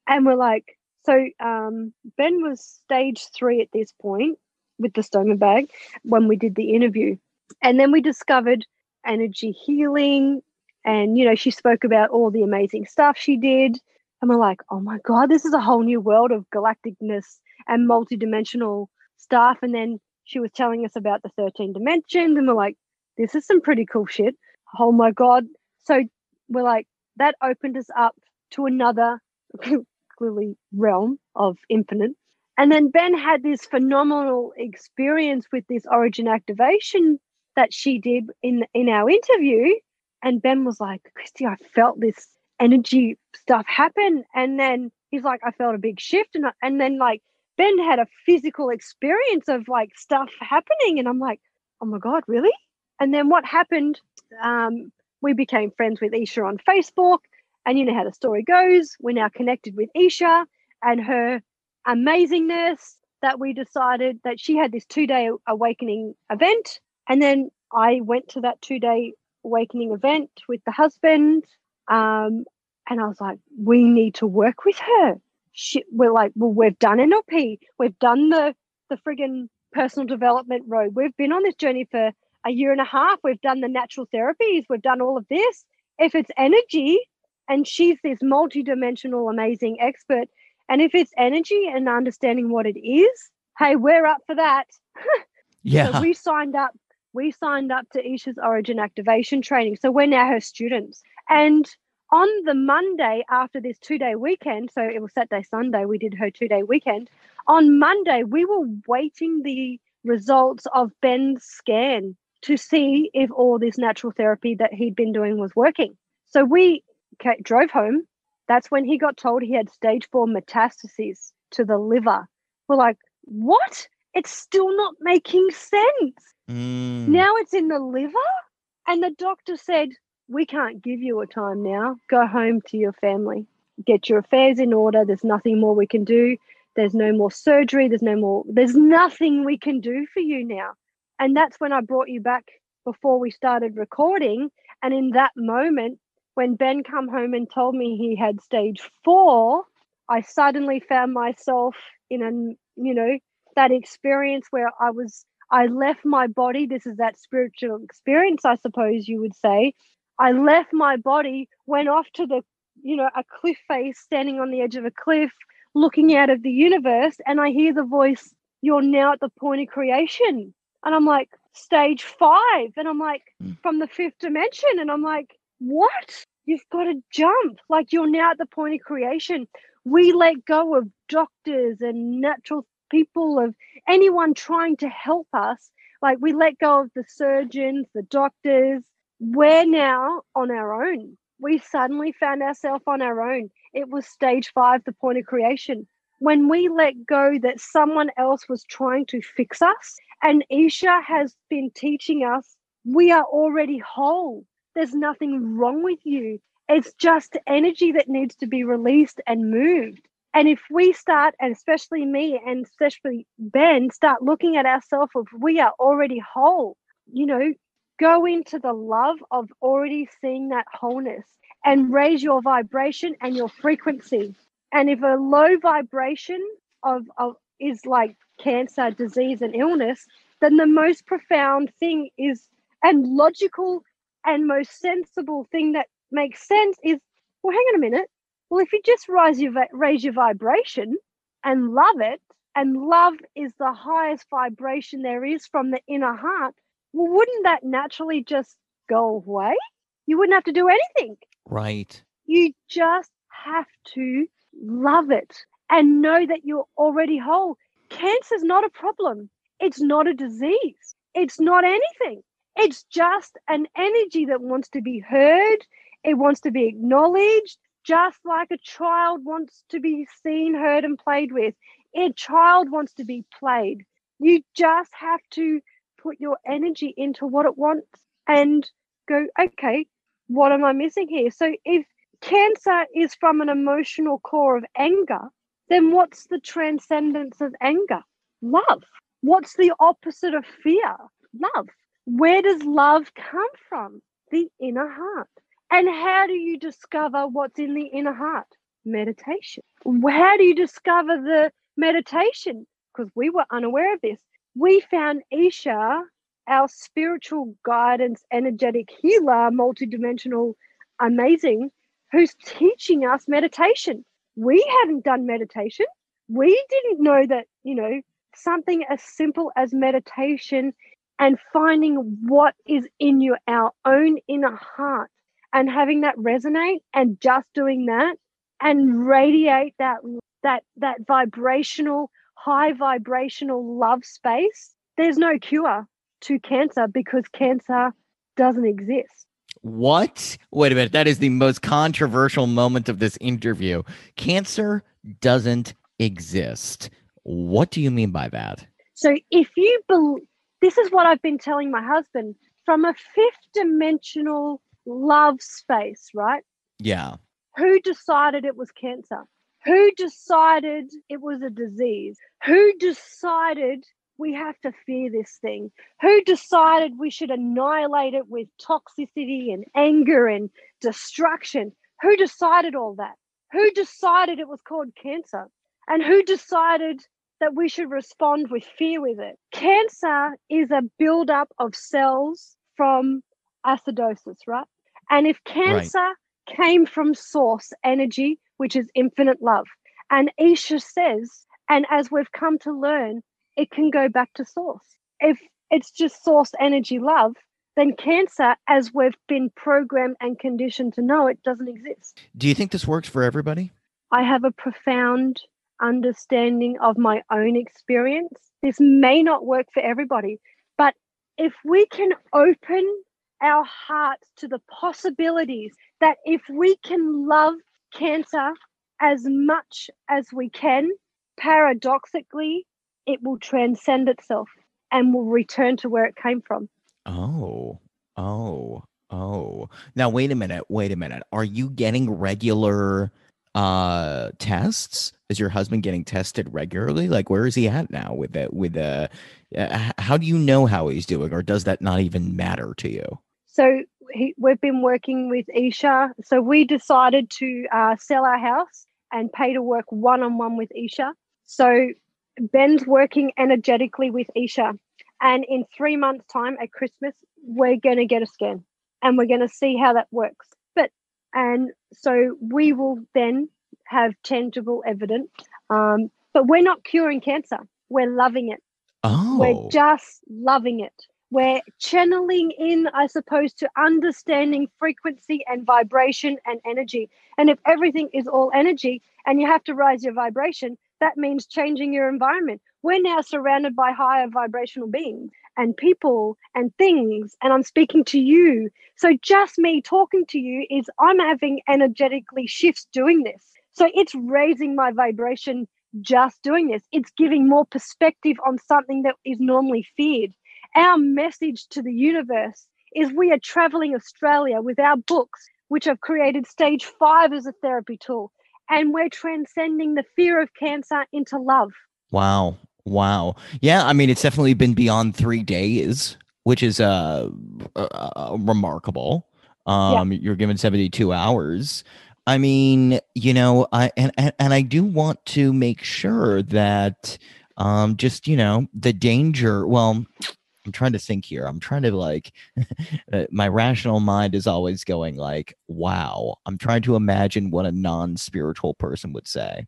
And we're like, so um, Ben was stage three at this point, with the stoma bag when we did the interview. And then we discovered energy healing. And, you know, she spoke about all the amazing stuff she did. And we're like, oh my God, this is a whole new world of galacticness and multidimensional stuff. And then she was telling us about the 13 dimensions. And we're like, this is some pretty cool shit. Oh my God. So we're like, that opened us up to another clearly realm of infinite and then Ben had this phenomenal experience with this origin activation that she did in in our interview. And Ben was like, Kristie, I felt this energy stuff happen. And then he's like, I felt a big shift. And, and then like Ben had a physical experience of like stuff happening. And I'm like, oh my God, really? And then what happened? Um, we became friends with Isha on Facebook. And you know how the story goes. We're now connected with Isha and her amazingness that we decided that she had this two day awakening event. And then I went to that two day awakening event with the husband. Um, and I was like, we need to work with her. She, we're like, well, we've done NLP, we've done the the friggin' personal development road. We've been on this journey for a year and a half. We've done the natural therapies. We've done all of this. If it's energy, and she's this multi-dimensional, amazing expert, and if it's energy and understanding what it is, hey, we're up for that. yeah. So we signed up. We signed up to Isha's Origin Activation training. So we're now her students. And on the Monday after this two day weekend, so it was Saturday, Sunday, we did her two day weekend. On Monday, we were waiting the results of Ben's scan to see if all this natural therapy that he'd been doing was working. So we drove home that's when he got told he had stage four metastases to the liver. We're like, what? It's still not making sense. Mm. Now it's in the liver? And the doctor said, we can't give you a time now. Go home to your family. Get your affairs in order. There's nothing more we can do. There's no more surgery. There's no more, there's nothing we can do for you now. And that's when I brought you back before we started recording. And in that moment, when Ben come home and told me he had stage four, I suddenly found myself in a you know that experience where I was I left my body. This is that spiritual experience, I suppose you would say. I left my body, went off to the you know a cliff face, standing on the edge of a cliff, looking out of the universe, and I hear the voice, "You're now at the point of creation," and I'm like, "Stage five. and I'm like, mm. "From the fifth dimension," and I'm like what? You've got to jump. Like you're now at the point of creation. We let go of doctors and natural people, of anyone trying to help us. Like we let go of the surgeons, the doctors. We're now on our own. We suddenly found ourselves on our own. It was stage five, the point of creation. when we let go that someone else was trying to fix us. And Isha has been teaching us we are already whole. There's nothing wrong with you. It's just energy that needs to be released and moved. And if we start, and especially me and especially Ben, start looking at ourselves of we are already whole, you know, go into the love of already seeing that wholeness and raise your vibration and your frequency. And if a low vibration of, of is like cancer, disease, and illness, then the most profound thing is and logical and most sensible thing that makes sense is well, hang on a minute. Well, if you just raise your raise your vibration and love it, and love is the highest vibration there is from the inner heart, well, wouldn't that naturally just go away? You wouldn't have to do anything. Right. You just have to love it and know that you're already whole. Cancer's not a problem. It's not a disease. It's not anything. It's just an energy that wants to be heard. It wants to be acknowledged, just like a child wants to be seen, heard, and played with. A child wants to be played. You just have to put your energy into what it wants and go, okay, what am I missing here? So if cancer is from an emotional core of anger, then what's the transcendence of anger? Love. What's the opposite of fear? Love. Where does love come from? The inner heart. And how do you discover what's in the inner heart? Meditation. How do you discover the meditation? Because we were unaware of this. We found Isha, our spiritual guidance, energetic healer, multidimensional, amazing, who's teaching us meditation. We hadn't done meditation. We didn't know that, you know, something as simple as meditation and finding what is in you, our own inner heart, and having that resonate and just doing that and radiate that that that vibrational high vibrational love space there's no cure to cancer because cancer doesn't exist what wait a minute that is the most controversial moment of this interview cancer doesn't exist what do you mean by that so if you believe this is what i've been telling my husband from a fifth dimensional love space, right? Yeah. Who decided it was cancer? Who decided it was a disease? Who decided we have to fear this thing? Who decided we should annihilate it with toxicity and anger and destruction? Who decided all that? Who decided it was called cancer? And who decided that we should respond with fear with it? Cancer is a buildup of cells from acidosis, right? And if cancer right. came from source energy, which is infinite love, and Isha says, and as we've come to learn, it can go back to source. If it's just source energy love, then cancer, as we've been programmed and conditioned to know, it doesn't exist. Do you think this works for everybody? I have a profound understanding of my own experience. This may not work for everybody, but if we can open our hearts to the possibilities that if we can love cancer as much as we can, paradoxically, it will transcend itself and will return to where it came from. Oh, oh, oh. Now, wait a minute. Wait a minute. Are you getting regular uh tests is your husband getting tested regularly like where is he at now with the with the uh, how do you know how he's doing or does that not even matter to you so he, we've been working with Isha. So we decided to uh, sell our house and pay to work one on one with Isha. So Ben's working energetically with Isha. And in three months' time at Christmas, we're going to get a scan and we're going to see how that works. But, and so we will then have tangible evidence. Um, but we're not curing cancer, we're loving it. Oh. We're just loving it we're channeling in, I suppose, to understanding frequency and vibration and energy. And if everything is all energy and you have to rise your vibration, that means changing your environment. We're now surrounded by higher vibrational beings and people and things, and I'm speaking to you. So just me talking to you is I'm having energetically shifts doing this. So it's raising my vibration just doing this. It's giving more perspective on something that is normally feared. Our message to the universe is we are traveling Australia with our books, which have created stage five as a therapy tool. And we're transcending the fear of cancer into love. Wow. Wow. Yeah. I mean, it's definitely been beyond three days, which is uh, uh, uh remarkable. Um, yeah. You're given 72 hours. I mean, you know, I and, and and I do want to make sure that um just, you know, the danger, well, I'm trying to think here. I'm trying to like uh, my rational mind is always going like, wow. I'm trying to imagine what a non-spiritual person would say.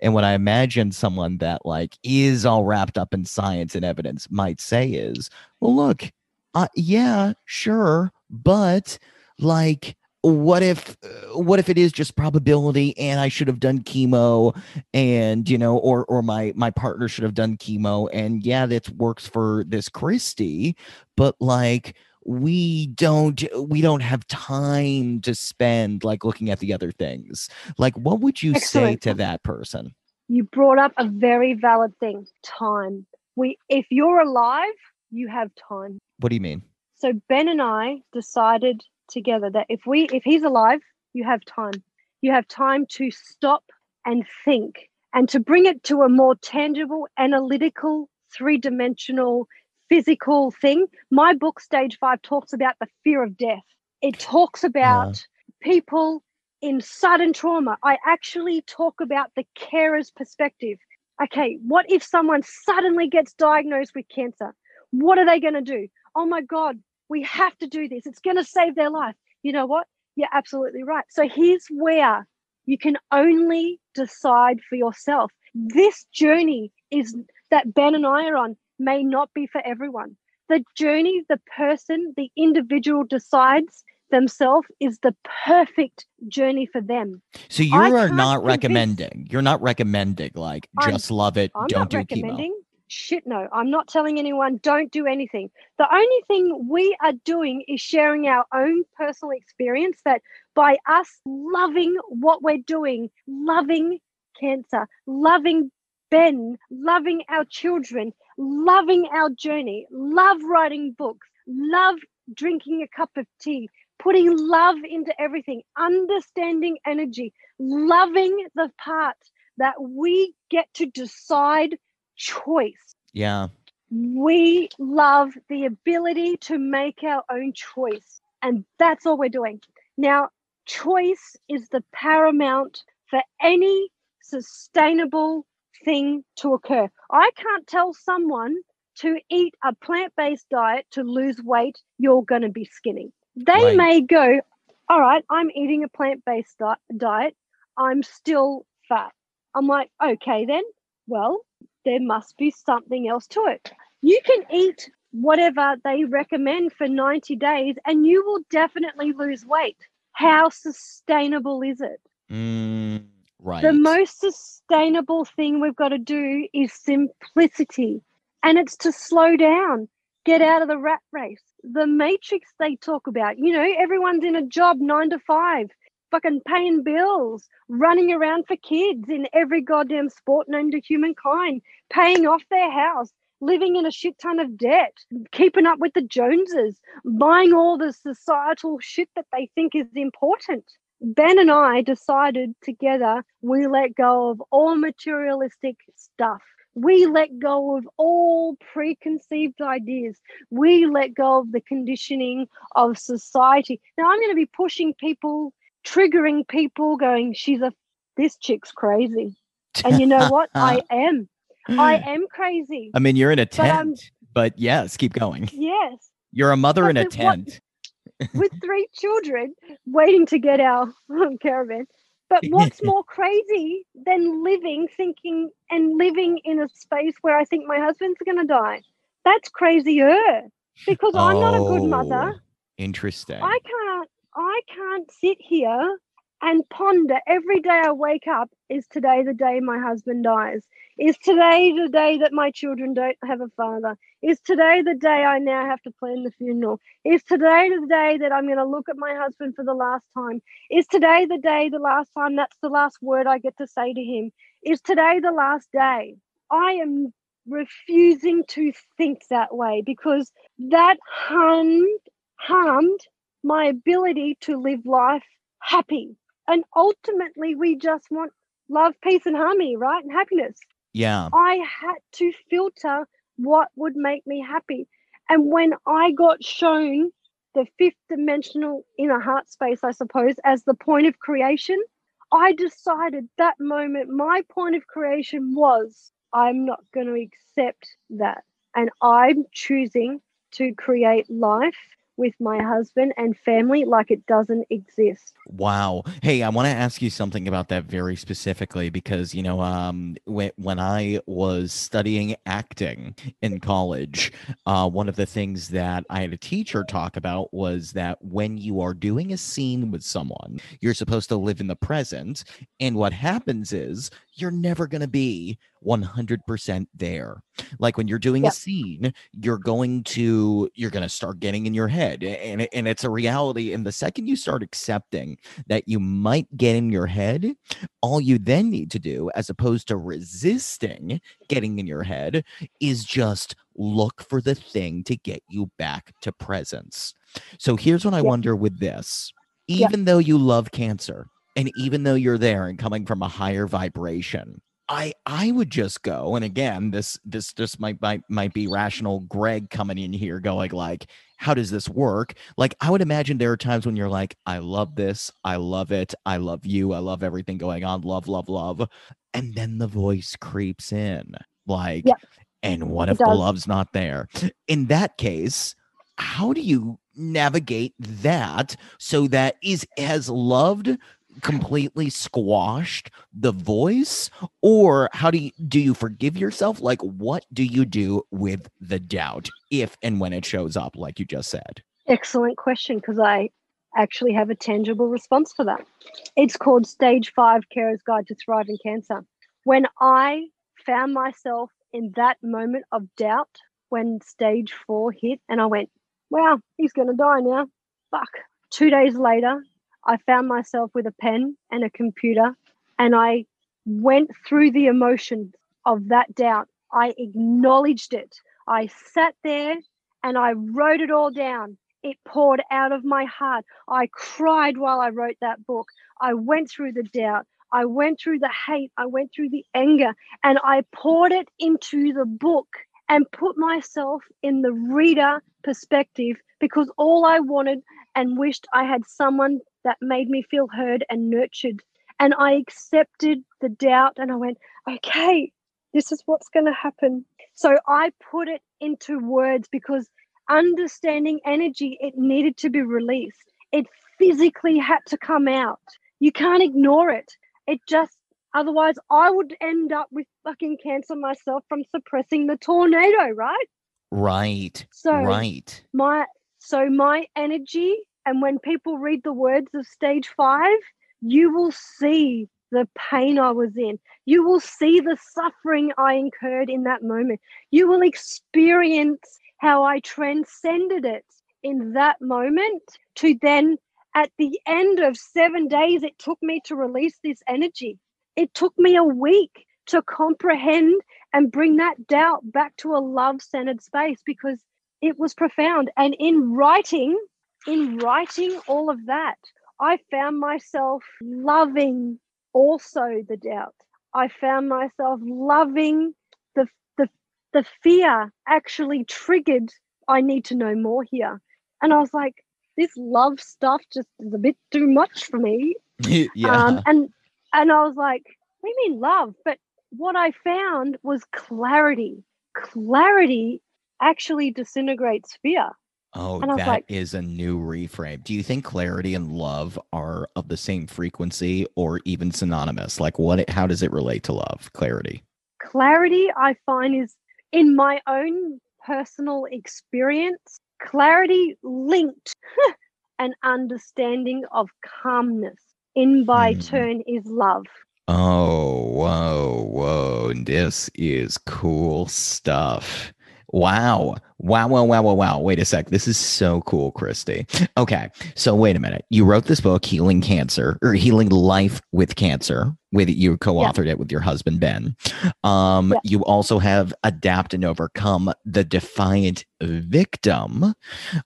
And what I imagine someone that like is all wrapped up in science and evidence might say is, well, look, uh, yeah, sure, but like what if what if it is just probability and i should have done chemo and you know or or my my partner should have done chemo and yeah that works for this kristie but like we don't we don't have time to spend like looking at the other things. Like what would you Excellent. say to that person? You brought up a very valid thing time. We if you're alive you have time. What do you mean? So ben and i decided together that if we if he's alive you have time. You have time to stop and think and to bring it to a more tangible analytical three-dimensional physical thing. My book stage 5 talks about the fear of death. It talks about yeah. people in sudden trauma. I actually talk about the carer's perspective. Okay what if someone suddenly gets diagnosed with cancer? What are they going to do? Oh my god we have to do this. It's going to save their life. You know what? You're absolutely right. So here's where you can only decide for yourself. This journey is that Ben and I are on may not be for everyone. The journey, the person, the individual decides themselves is the perfect journey for them. So you are not recommending. You're not recommending like just I'm, love it, I'm don't do chemo shit no i'm not telling anyone don't do anything. The only thing we are doing is sharing our own personal experience that by us loving what we're doing loving cancer loving ben loving our children loving our journey love writing books love drinking a cup of tea putting love into everything understanding energy loving the part that we get to decide choice. Yeah. We love the ability to make our own choice. And that's all we're doing. Now, choice is the paramount for any sustainable thing to occur. I can't tell someone to eat a plant based diet to lose weight, you're going to be skinny. They right. may go, All right, I'm eating a plant based di- diet, I'm still fat. I'm like, Okay, then, well, there must be something else to it. You can eat whatever they recommend for 90 days and you will definitely lose weight. How sustainable is it? Mm, right. The most sustainable thing we've got to do is simplicity, and it's to slow down, get out of the rat race. The matrix they talk about, you know, everyone's in a job nine to five fucking paying bills, running around for kids in every goddamn sport known to humankind, paying off their house, living in a shit ton of debt, keeping up with the Joneses, buying all the societal shit that they think is important. Ben and I decided together we let go of all materialistic stuff. We let go of all preconceived ideas. We let go of the conditioning of society. Now, I'm going to be pushing people triggering people going, she's a, this chick's crazy. And you know what? I am. I mm. am crazy. I mean, you're in a um, tent, but, but yes, keep going. Yes. You're a mother in a tent. What, with three children waiting to get our caravan. But what's more crazy than living, thinking, and living in a space where I think my husband's going to die? That's crazier because oh, I'm not a good mother. Oh, interesting. I can't I can't sit here and ponder every day I wake up is today the day my husband dies? Is today the day that my children don't have a father? Is today the day I now have to plan the funeral? Is today the day that I'm going to look at my husband for the last time? Is today the day, the last time that's the last word I get to say to him? Is today the last day? I am refusing to think that way because that harmed, harmed my ability to live life happy. And ultimately, we just want love, peace, and harmony, right? And happiness. Yeah. I had to filter what would make me happy. And when I got shown the fifth dimensional inner heart space, I suppose, as the point of creation, I decided that moment my point of creation was I'm not going to accept that. And I'm choosing to create life with my husband and family like it doesn't exist. Wow. Hey, I want to ask you something about that very specifically because, you know, um, when, when I was studying acting in college, uh, one of the things that I had a teacher talk about was that when you are doing a scene with someone, you're supposed to live in the present. And what happens is you're never going to be 100% there. Like when you're doing yep. a scene, you're going to you're going to start getting in your head and and it's a reality and the second you start accepting that you might get in your head, all you then need to do as opposed to resisting getting in your head is just look for the thing to get you back to presence. So here's what I yep. wonder with this. Even yep. though you love cancer, and even though you're there and coming from a higher vibration, I I would just go and again this this just might might might be rational Greg coming in here going like how does this work? Like I would imagine there are times when you're like I love this I love it I love you I love everything going on love love love and then the voice creeps in like and what if the love's not there? In that case how do you navigate that so that is as loved completely squashed the voice? Or how do you do you forgive yourself? Like what do you do with the doubt if and when it shows up like you just said? Excellent question because i actually have a tangible response for that. It's called stage 5 carer's guide to thriving cancer. When i found myself in that moment of doubt when stage 4 hit and i went wow he's going to die now. Fuck. 2 days later I found myself with a pen and a computer and I went through the emotion of that doubt. I acknowledged it. I sat there and I wrote it all down. It poured out of my heart. I cried while I wrote that book. I went through the doubt. I went through the hate. I went through the anger and I poured it into the book and put myself in the reader perspective because all I wanted and wished I had someone that made me feel heard and nurtured. And I accepted the doubt and I went, okay, this is what's going to happen. So I put it into words because understanding energy, it needed to be released. It physically had to come out. You can't ignore it. It just, otherwise, I would end up with fucking cancer myself from suppressing the tornado, right? Right. So, right. My, so my energy and when people read the words of stage five, you will see the pain I was in. You will see the suffering I incurred in that moment. You will experience how I transcended it in that moment to then, at the end of seven days, it took me to release this energy. It took me a week to comprehend and bring that doubt back to a love centered space because it was profound. And in writing, in writing all of that, I found myself loving also the doubt. I found myself loving the the the fear actually triggered I need to know more here. And I was like, this love stuff just is a bit too much for me. yeah. Um, and and I was like, what do you mean love? But what I found was clarity. Clarity actually disintegrates fear. Oh, that like, is a new reframe. Do you think clarity and love are of the same frequency or even synonymous? Like what how does it relate to love? Clarity. Clarity I find is in my own personal experience, clarity linked an understanding of calmness in by mm. turn is love. Oh, whoa, whoa. This is cool stuff. Wow. Wow, wow, wow, wow, wow. Wait a sec. This is so cool, Kristie. Okay. So wait a minute. You wrote this book, Healing Cancer, or Healing Life with Cancer, with you co-authored it with your husband Ben. Um, Yeah. you also have Adapt and Overcome the Defiant Victim.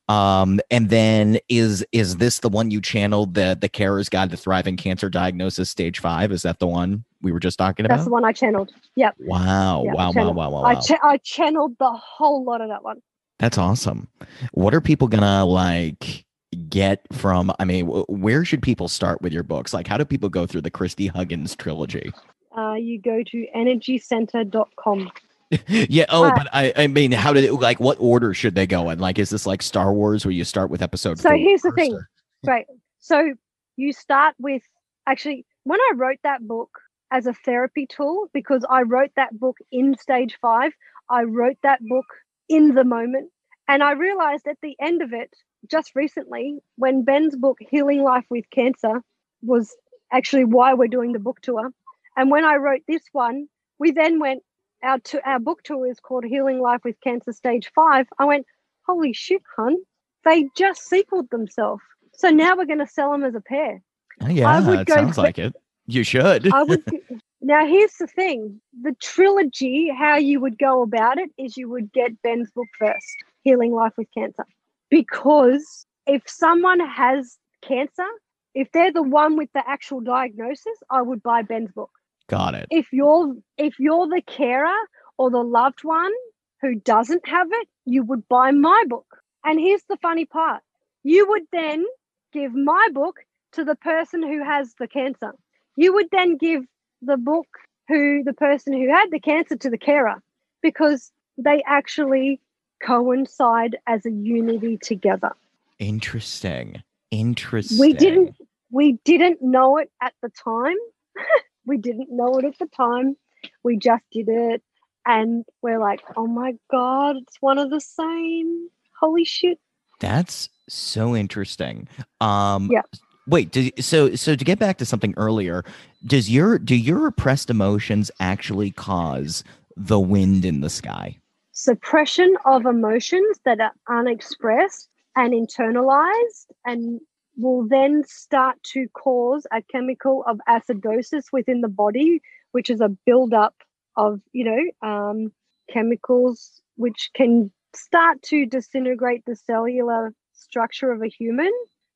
Um, and then is is this the one you channeled the the Carer's Guide to Thriving Cancer Diagnosis Stage Five? Is that the one we were just talking about? That's the one I channeled. Yep. Wow, Yeah, wow, wow, wow, wow, I cha- I channeled the whole lot of that one. That's awesome. What are people gonna like get from? I mean, wh- where should people start with your books? Like, how do people go through the Kristie Huggins trilogy? Uh, you go to energycenter.com. yeah. Oh, Uh, but I, I mean, how did it like? What order should they go in? Like, is this like Star Wars where you start with episode? So here's the thing. or- Right. So you start with actually when I wrote that book as a therapy tool, because I wrote that book in stage five, I wrote that book in the moment. And I realized at the end of it, just recently, when Ben's book, Healing Life with Cancer, was actually why we're doing the book tour. And when I wrote this one, we then went, our, to, our book tour is called Healing Life with Cancer Stage Five. I went, holy shit, hun, they just sequeled themselves. So now we're going to sell them as a pair. Oh, yeah, would it go sounds like it. You should. I would. now, here's the thing: the trilogy. How you would go about it is you would get Ben's book first, Healing Life with Cancer, because if someone has cancer, if they're the one with the actual diagnosis, I would buy Ben's book. Got it. If you're if you're the carer or the loved one who doesn't have it, you would buy my book. And here's the funny part: you would then give my book to the person who has the cancer. You would then give the book who the person who had the cancer to the carer because they actually coincide as a unity together. Interesting. Interesting. We didn't we didn't know it at the time. we didn't know it at the time. We just did it and we're like, "Oh my god, it's one of the same." Holy shit. That's so interesting. Um Yeah. Wait, do, so so to get back to something earlier, does your do your repressed emotions actually cause the wind in the sky? suppression of emotions that are unexpressed and internalized and will then start to cause a chemical of acidosis within the body which is a buildup of you know um, chemicals which can start to disintegrate the cellular structure of a human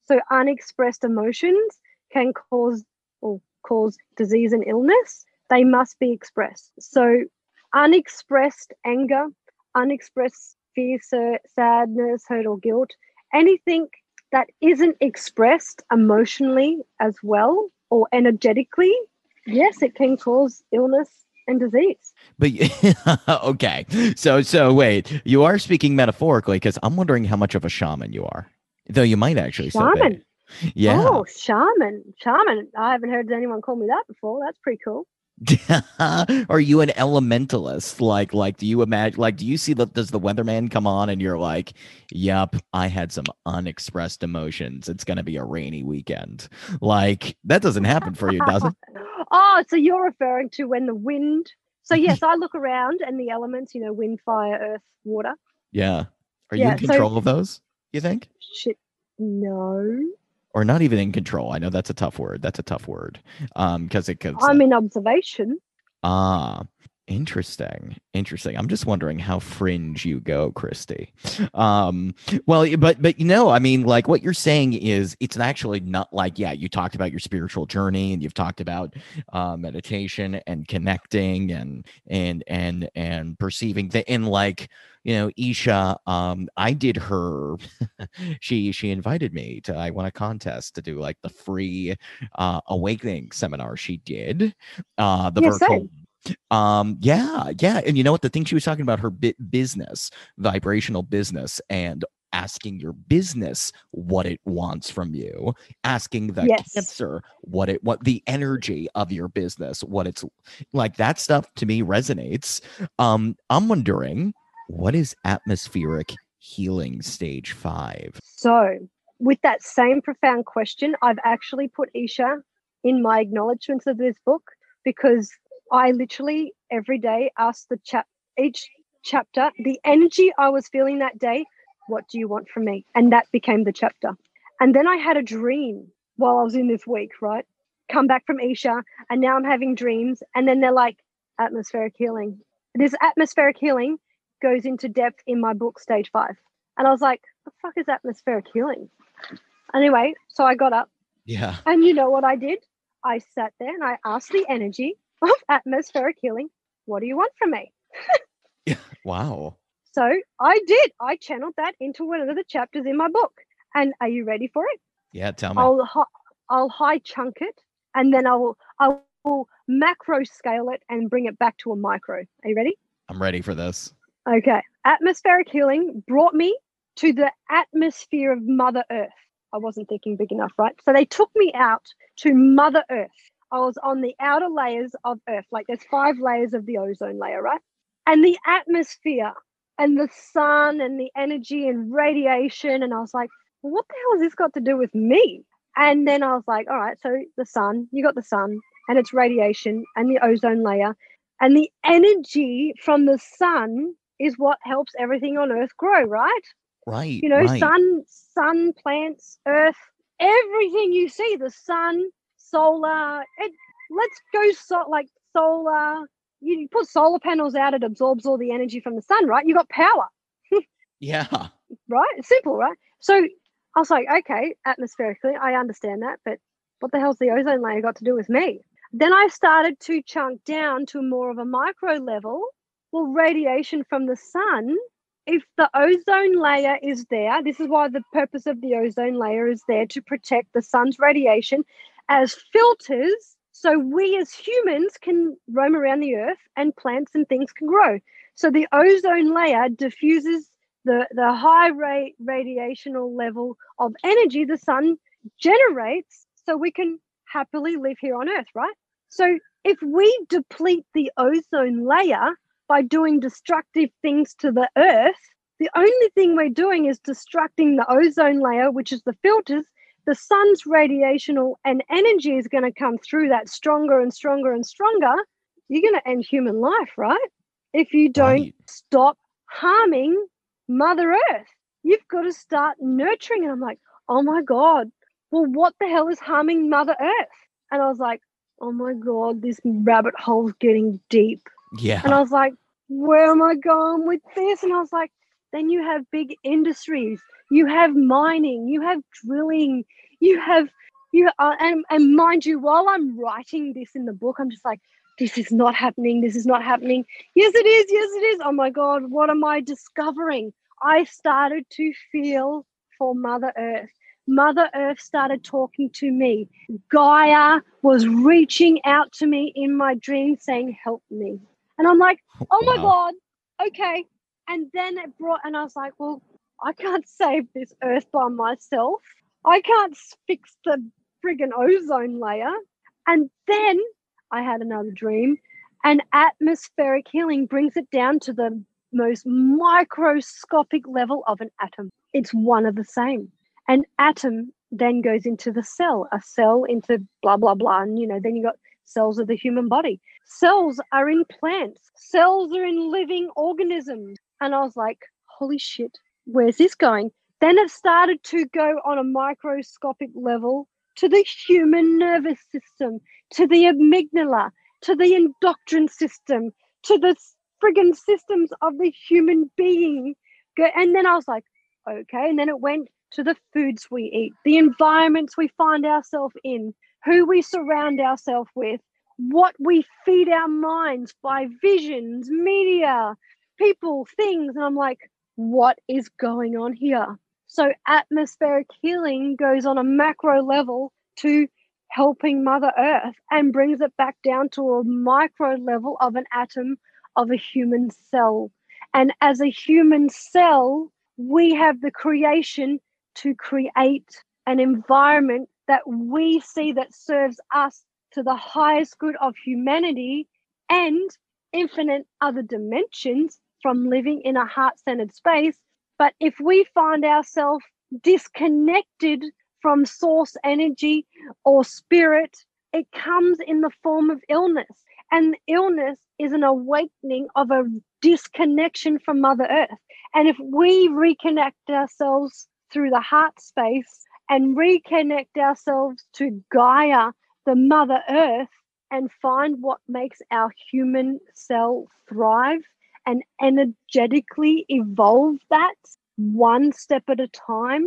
so unexpressed emotions can cause or cause disease and illness they must be expressed so unexpressed anger unexpressed fear, sa- sadness, hurt, or guilt, anything that isn't expressed emotionally as well or energetically, yes, it can cause illness and disease. But okay, so so wait, you are speaking metaphorically because I'm wondering how much of a shaman you are. Though you might actually. Shaman. Yeah. Oh, shaman. Shaman. I haven't heard anyone call me that before. That's pretty cool. are you an elementalist? Like, like, do you imagine? Like, do you see that? Does the weatherman come on and you're like, "Yep, I had some unexpressed emotions. It's gonna be a rainy weekend." Like, that doesn't happen for you, does it? oh, so you're referring to when the wind. So, yes, I look around and the elements, you know, wind, fire, earth, water. Yeah. Are you Yeah, in so- control of those? You think? Shit. No. Or not even in control? I know that's a tough word. That's a tough word. Um, because it could. I'm in observation. Ah, interesting. Interesting. I'm just wondering how fringe you go, Kristie. Um, well, but but you know, I mean, like what you're saying is it's actually not like, yeah, you talked about your spiritual journey and you've talked about uh meditation and connecting and and and and perceiving the and like you know isha um i did her she she invited me to i won a contest to do like the free uh awakening seminar she did uh the Yeah, virtual um yeah yeah and you know what? The thing she was talking about her bi- business vibrational business and asking your business what it wants from you asking the Yes. cancer what it what the energy of your business what it's like that stuff to me resonates. Um i'm wondering what is atmospheric healing stage 5 So, with that same profound question, I've actually put Isha in my acknowledgements of this book because I literally every day asked the chap each chapter, the energy I was feeling that day, what do you want from me? And that became the chapter. And then I had a dream while I was in this week, right? Come back from Isha, and now I'm having dreams. And then they're like, atmospheric healing. This atmospheric healing goes into depth in my book, Stage Five. And I was like, the fuck is atmospheric healing? Anyway, so I got up. Yeah. And you know what I did? I sat there and I asked the energy of atmospheric healing, what do you want from me? Yeah. Wow. So I did. I channeled that into one of the chapters in my book. And are you ready for it? Yeah. Tell me. I'll I'll high chunk it, and then I will I will macro scale it and bring it back to a micro. Are you ready? I'm ready for this. Okay. Atmospheric healing brought me to the atmosphere of Mother Earth. I wasn't thinking big enough, right? So they took me out to Mother Earth. I was on the outer layers of Earth, like there's five layers of the ozone layer, right? And the atmosphere and the sun and the energy and radiation. And I was like, well, what the hell has this got to do with me? And then I was like, all right, so the sun, you got the sun and its radiation and the ozone layer. And the energy from the sun is what helps everything on Earth grow, right? Right. you know right. sun sun plants earth everything you see the sun solar it let's go so like solar. You put solar panels out it absorbs all the energy from the sun right? You got power. Yeah. right? It's simple right? So i was like okay atmospherically i understand that but what the hell's the ozone layer got to do with me? Then i started to chunk down to more of a micro level. Well radiation from the sun. If the ozone layer is there, this is why the purpose of the ozone layer is there to protect the sun's radiation as filters so we as humans can roam around the earth and plants and things can grow. So the ozone layer diffuses the, the high rate radiational level of energy the sun generates so we can happily live here on earth, right? So if we deplete the ozone layer, by doing destructive things to the earth, the only thing we're doing is destructing the ozone layer, which is the filters. The sun's radiational and energy is going to come through that stronger and stronger and stronger. You're going to end human life, right? If you don't Right. stop harming Mother Earth, you've got to start nurturing. And I'm like, oh my God, well, what the hell is harming Mother Earth? And I was like, oh my God, this rabbit hole's getting deep. Yeah. And I was like, where am I going with this? And I was like, then you have big industries, you have mining, you have drilling, you have you uh, and and mind you, while I'm writing this in the book, I'm just like, this is not happening. This is not happening. Yes, it is. Yes, it is. Oh my God, what am I discovering? I started to feel for Mother Earth. Mother Earth started talking to me. Gaia was reaching out to me in my dreams saying, Help me. And I'm like, oh my Wow. god okay and then it brought and i was like well i can't save this earth by myself. I can't fix the friggin ozone layer. And then i had another dream. And atmospheric healing brings it down to the most microscopic level of an atom. It's one of the same. An atom then goes into the cell a cell into blah blah blah. And you know then you got cells of the human body. Cells are in plants. Cells are in living organisms and i was like holy shit where's this going? Then it started to go on a microscopic level to the human nervous system to the amygdala to the endocrine system to the friggin systems of the human being. And then i was like okay and then it went to the foods we eat the environments we find ourselves in who we surround ourselves with, what we feed our minds by visions, media, people, things. And I'm like, what is going on here? So, atmospheric healing goes on a macro level to helping Mother Earth and brings it back down to a micro level of an atom of a human cell. And as a human cell, we have the creation to create an environment that we see that serves us to the highest good of humanity and infinite other dimensions from living in a heart centered space. But if we find ourselves disconnected from source energy or spirit, it comes in the form of illness. And illness is an awakening of a disconnection from Mother Earth. And if we reconnect ourselves through the heart space and reconnect ourselves to Gaia, the Mother Earth, and find what makes our human cell thrive and energetically evolve that one step at a time,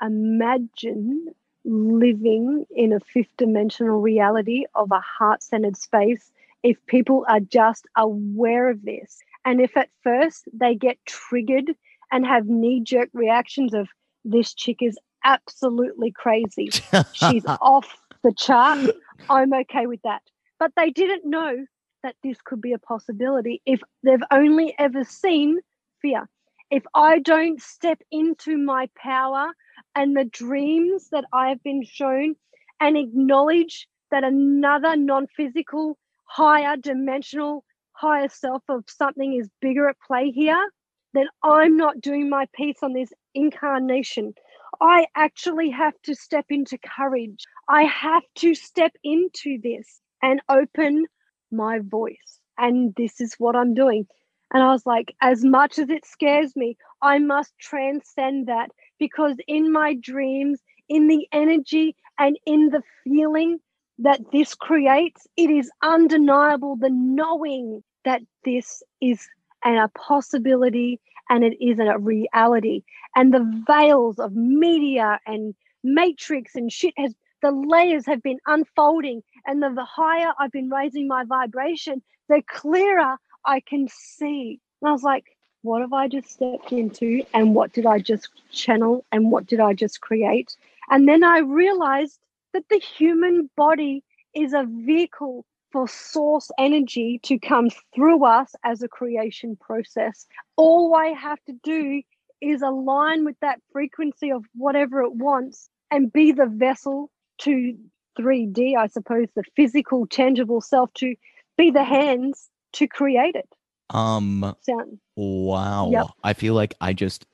imagine living in a fifth dimensional reality of a heart centered space if people are just aware of this. And if at first they get triggered and have knee jerk reactions of, this chick is absolutely crazy, she's off the chart, I'm okay with that. But they didn't know that this could be a possibility if they've only ever seen fear. If I don't step into my power and the dreams that I have been shown and acknowledge that another non physical, higher dimensional, higher self of something is bigger at play here, then I'm not doing my piece on this incarnation. I actually have to step into courage. I have to step into this and open my voice. And this is what I'm doing. And I was like, as much as it scares me, I must transcend that because in my dreams, in the energy and in the feeling that this creates, it is undeniable the knowing that this is an, a possibility and it is a reality. And the veils of media and matrix and shit has the layers have been unfolding and the, the higher i've been raising my vibration the clearer i can see. And i was like what have i just stepped into? And what did i just channel? And what did i just create? And then i realized that the human body is a vehicle for source energy to come through us as a creation process. All i have to do is align with that frequency of whatever it wants and be the vessel to 3D, I suppose, the physical, tangible self to be the hands to create it. Um Sound. wow. Yep. I feel like I just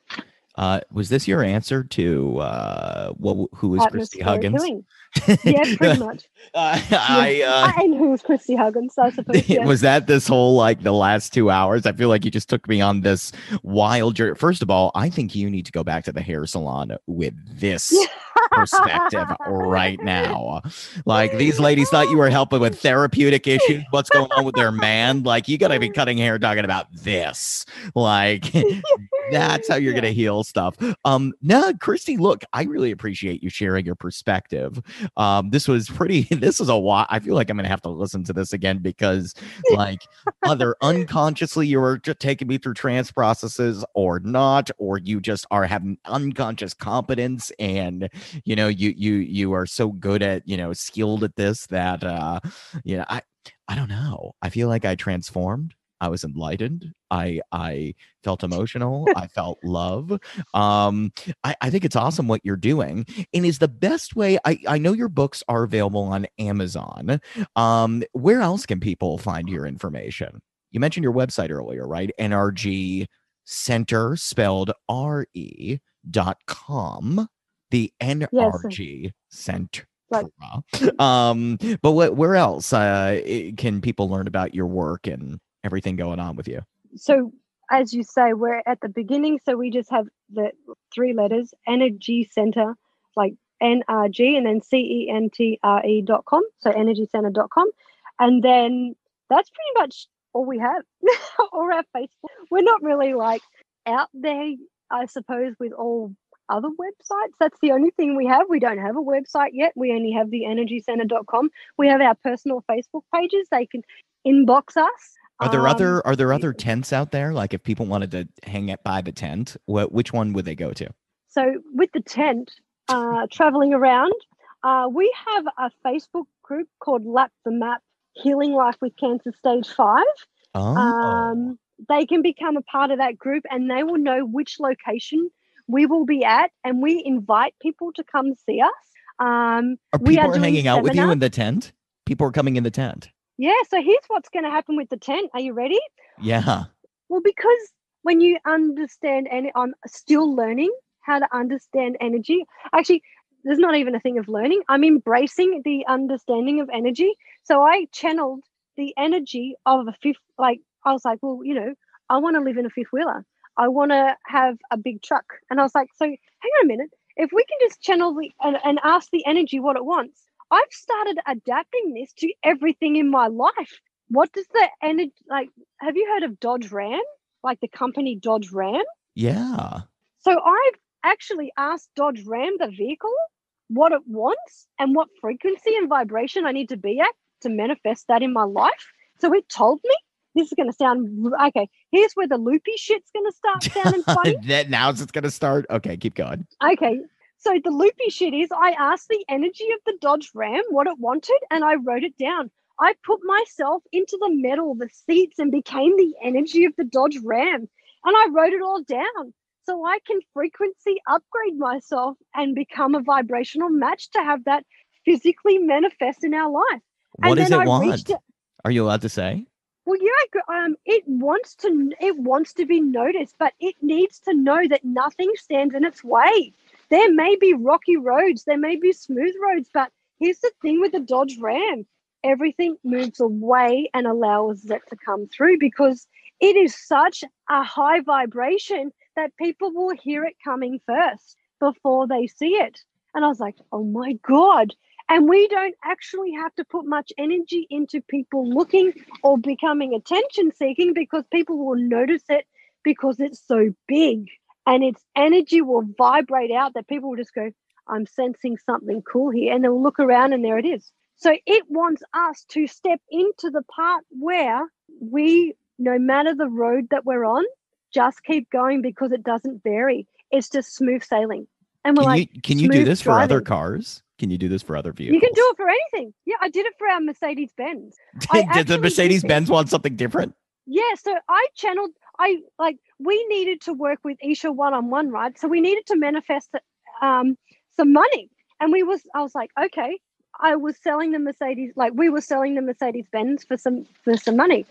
uh was this your answer to uh what who is Kristie Huggins? Yeah, pretty much. Uh, I uh and who was Kristie Huggins, I suppose. Yeah. was that this whole like the last two hours? I feel like you just took me on this wild journey. First of all, I think you need to go back to the hair salon with this perspective right now. Like these ladies thought you were helping with therapeutic issues. What's going on with their man? Like you gotta be cutting hair talking about this. Like that's how you're Yeah. gonna heal stuff. Um no, Kristie, look, I really appreciate you sharing your perspective. Um, this was pretty this was a lot. I feel like I'm gonna have to listen to this again because like either unconsciously you were just taking me through trance processes or not, or you just are having unconscious competence and you know you you you are so good at you know skilled at this that uh you know I I don't know. I feel like I transformed. I was enlightened. I I felt emotional. I felt love. Um, I, I think it's awesome what you're doing. And is the best way I, I know your books are available on Amazon. Um, where else can people find your information? You mentioned your website earlier, right? NRG Center spelled R E dot com. The NRG Center. Right. Um, but what where else uh can people learn about your work and everything going on with you? so as you say, we're at the beginning, so we just have the three letters, energy center, like NRG and then C-E-N-T-R-E dot com. So energycenter.com. And then that's pretty much all we have. or our Facebook. We're not really like out there, I suppose, with all other websites. That's the only thing we have. We don't have a website yet. We only have the energycenter.com. We have our personal Facebook pages. They can inbox us. Are there Um, other are there other tents out there? Like if people wanted to hang it by the tent, what which one would they go to? So with the tent, uh, traveling around, uh, we have a Facebook group called Lap the Map Healing Life with Cancer Stage 5. Oh, Um, they can become a part of that group and they will know which location we will be at and we invite people to come see us. Um, are we people are hanging out with you in the tent? People are coming in the tent. Yeah, so here's what's going to happen with the tent. Are you ready? Yeah. Well, because when you understand, and I'm still learning how to understand energy. Actually, there's not even a thing of learning. I'm embracing the understanding of energy. So I channeled the energy of a fifth. Like I was like, well, you know, I want to live in a fifth wheeler. I want to have a big truck. And I was like, so hang on a minute. If we can just channel the and, and ask the energy what it wants, I've started adapting this to everything in my life. What does the energy like? Have you heard of Dodge Ram? Like the company Dodge Ram? Yeah. So I've actually asked Dodge Ram, the vehicle, what it wants and what frequency and vibration I need to be at to manifest that in my life. So it told me this is going to sound okay. Here's where the loopy shit's going to start sounding funny. that now's it's going to start. Okay, keep going. Okay. So the loopy shit is I asked the energy of the Dodge Ram what it wanted and I wrote it down. I put myself into the metal, the seats, and became the energy of the Dodge Ram. And I wrote it all down so I can frequency upgrade myself and become a vibrational match to have that physically manifest in our life. What and does it I want? it- Are you allowed to say? Well, yeah, um, it wants to it wants to be noticed, but it needs to know that nothing stands in its way. There may be rocky roads, there may be smooth roads, but here's the thing with the Dodge Ram: everything moves away and allows it to come through because it is such a high vibration that people will hear it coming first before they see it. And I was like, oh my god! And we don't actually have to put much energy into people looking or becoming attention seeking because people will notice it because it's so big and its energy will vibrate out that people will just go, I'm sensing something cool here. And they'll look around and there it is. So it wants us to step into the part where we, no matter the road that we're on, just keep going because it doesn't vary. It's just smooth sailing. And we're Can like, you can you do this for other cars? Can you do this for other vehicles? you can do it for anything. Yeah, I did it for our Mercedes Benz. I Did the Mercedes Benz want something different? Yeah, so I channeled. I like we needed to work with Isha one on one, right? So we needed to manifest um, some money, and we was I was like, okay, I was selling the Mercedes, like we were selling the Mercedes Benz for some for some money,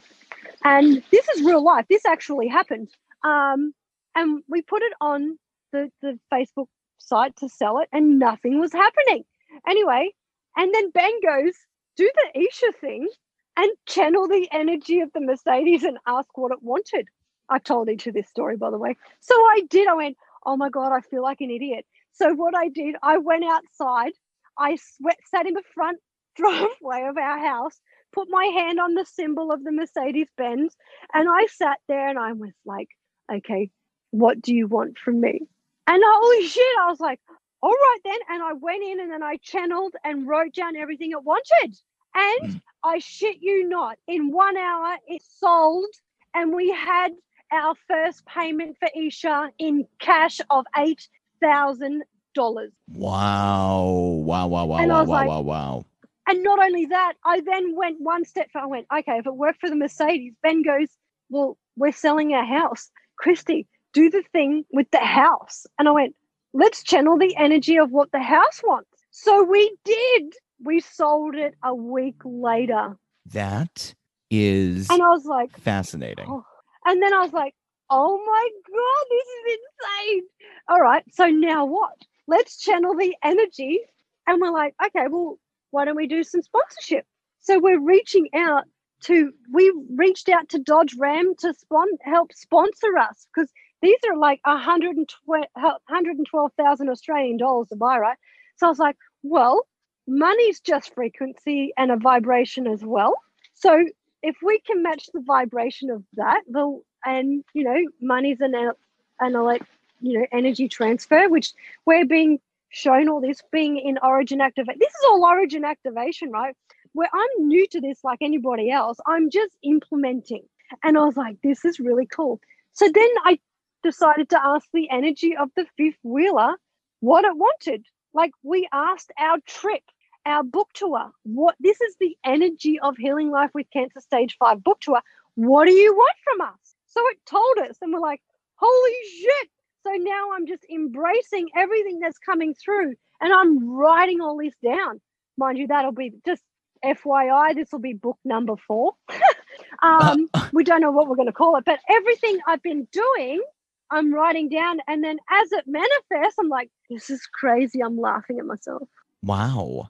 and this is real life. This actually happened, um, and we put it on the the Facebook site to sell it, and nothing was happening. Anyway, and then Ben goes, do the Isha thing and channel the energy of the Mercedes and ask what it wanted. I told Isha of this story, by the way. So I did. I went, oh my God, I feel like an idiot. So what I did, I went outside. I sweat, sat in the front driveway of our house, put my hand on the symbol of the Mercedes Benz, and I sat there and I was like, okay, what do you want from me? And holy shit, I was like, all right then. And I went in and then I channeled and wrote down everything it wanted. And hmm. I shit you not, in one hour it sold, and we had our first payment for Isha in cash of eight thousand dollars. Wow. Wow, wow, wow, And wow, wow, like- wow, wow. And not only that, I then went one step further. I went, okay, if it worked for the Mercedes, Ben goes, well, we're selling our house. Kristie, do the thing with the house. And I went, let's channel the energy of what the house wants. So we did. We sold it a week later. That is And I was like, fascinating. Oh. And then I was like, oh my God, this is insane. All right. So now what? Let's channel the energy. And we're like, okay, well, why don't we do some sponsorship? So we're reaching out to, we reached out to Dodge Ram to spon- help sponsor us because these are like 112 112,000 Australian dollars to buy, right? So I was like, well, money's just frequency and a vibration as well. So if we can match the vibration of that, the and you know, money's an uh, an elect, you know, energy transfer, which we're being shown all this being in origin activate. This is all origin activation, right? Where I'm new to this, like anybody else, I'm just implementing. And I was like, this is really cool. So then I decided to ask the energy of the fifth wheeler what it wanted. Like we asked our trip, our book tour, what this is the energy of healing life with cancer stage five book tour. What do you want from us? So it told us, and we're like, holy shit. So now I'm just embracing everything that's coming through and I'm writing all this down. Mind you, that'll be just FYI, this will be book number four. um, we don't know what we're going to call it, but everything I've been doing, I'm writing down. And then as it manifests, I'm like, this is crazy. I'm laughing at myself. Wow.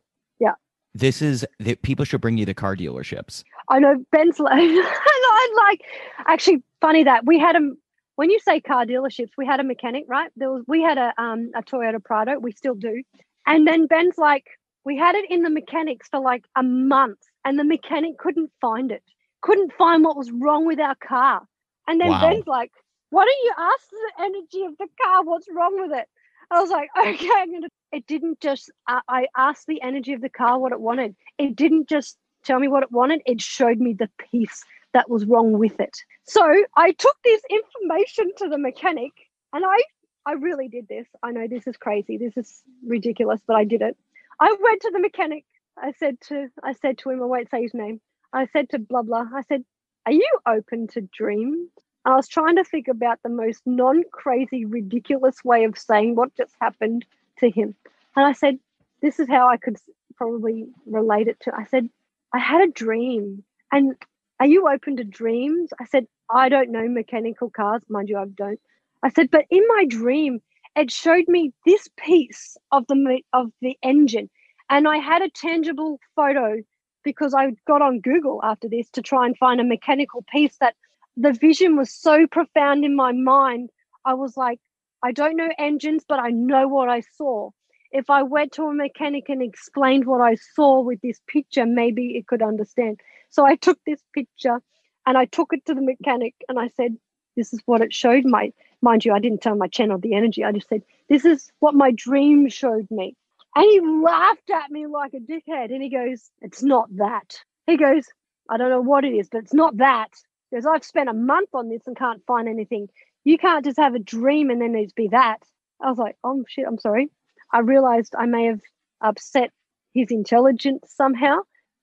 This is that people should bring you to car dealerships. I know Ben's like, I like actually funny that we had a when you say car dealerships, we had a mechanic, right? There was we had a um a Toyota Prado, we still do. And then Ben's like, we had it in the mechanics for like a month, and the mechanic couldn't find it, couldn't find what was wrong with our car. And then Wow. Ben's like, why don't you ask the energy of the car what's wrong with it? I was like, okay, I'm gonna. It didn't just. I I asked the energy of the car what it wanted. It didn't just tell me what it wanted. It showed me the piece that was wrong with it. So I took this information to the mechanic, and I I really did this. I know this is crazy. This is ridiculous, but I did it. I went to the mechanic. I said to I said to him, I won't say his name. I said to blah blah. I said, "Are you open to dreams?" I was trying to think about the most non-crazy, ridiculous way of saying what just happened to him. And I said, "This is how I could probably relate it to." I said, "I had a dream, and are you open to dreams?" I said, "I don't know mechanical cars, mind you, I don't." I said, "But in my dream, it showed me this piece of the of the engine, and I had a tangible photo because I got on Google after this to try and find a mechanical piece that the vision was so profound in my mind. I was like, I don't know engines, but I know what I saw. If I went to a mechanic and explained what I saw with this picture, maybe it could understand. So I took this picture and I took it to the mechanic and I said, This is what it showed my mind you, I didn't tell my channel the energy. I just said, This is what my dream showed me. And he laughed at me like a dickhead. And he goes, It's not that. He goes, I don't know what it is, but it's not that. Because I've spent a month on this and can't find anything. You can't just have a dream and then there's be that. I was like, Oh shit, I'm sorry. I realized I may have upset his intelligence somehow.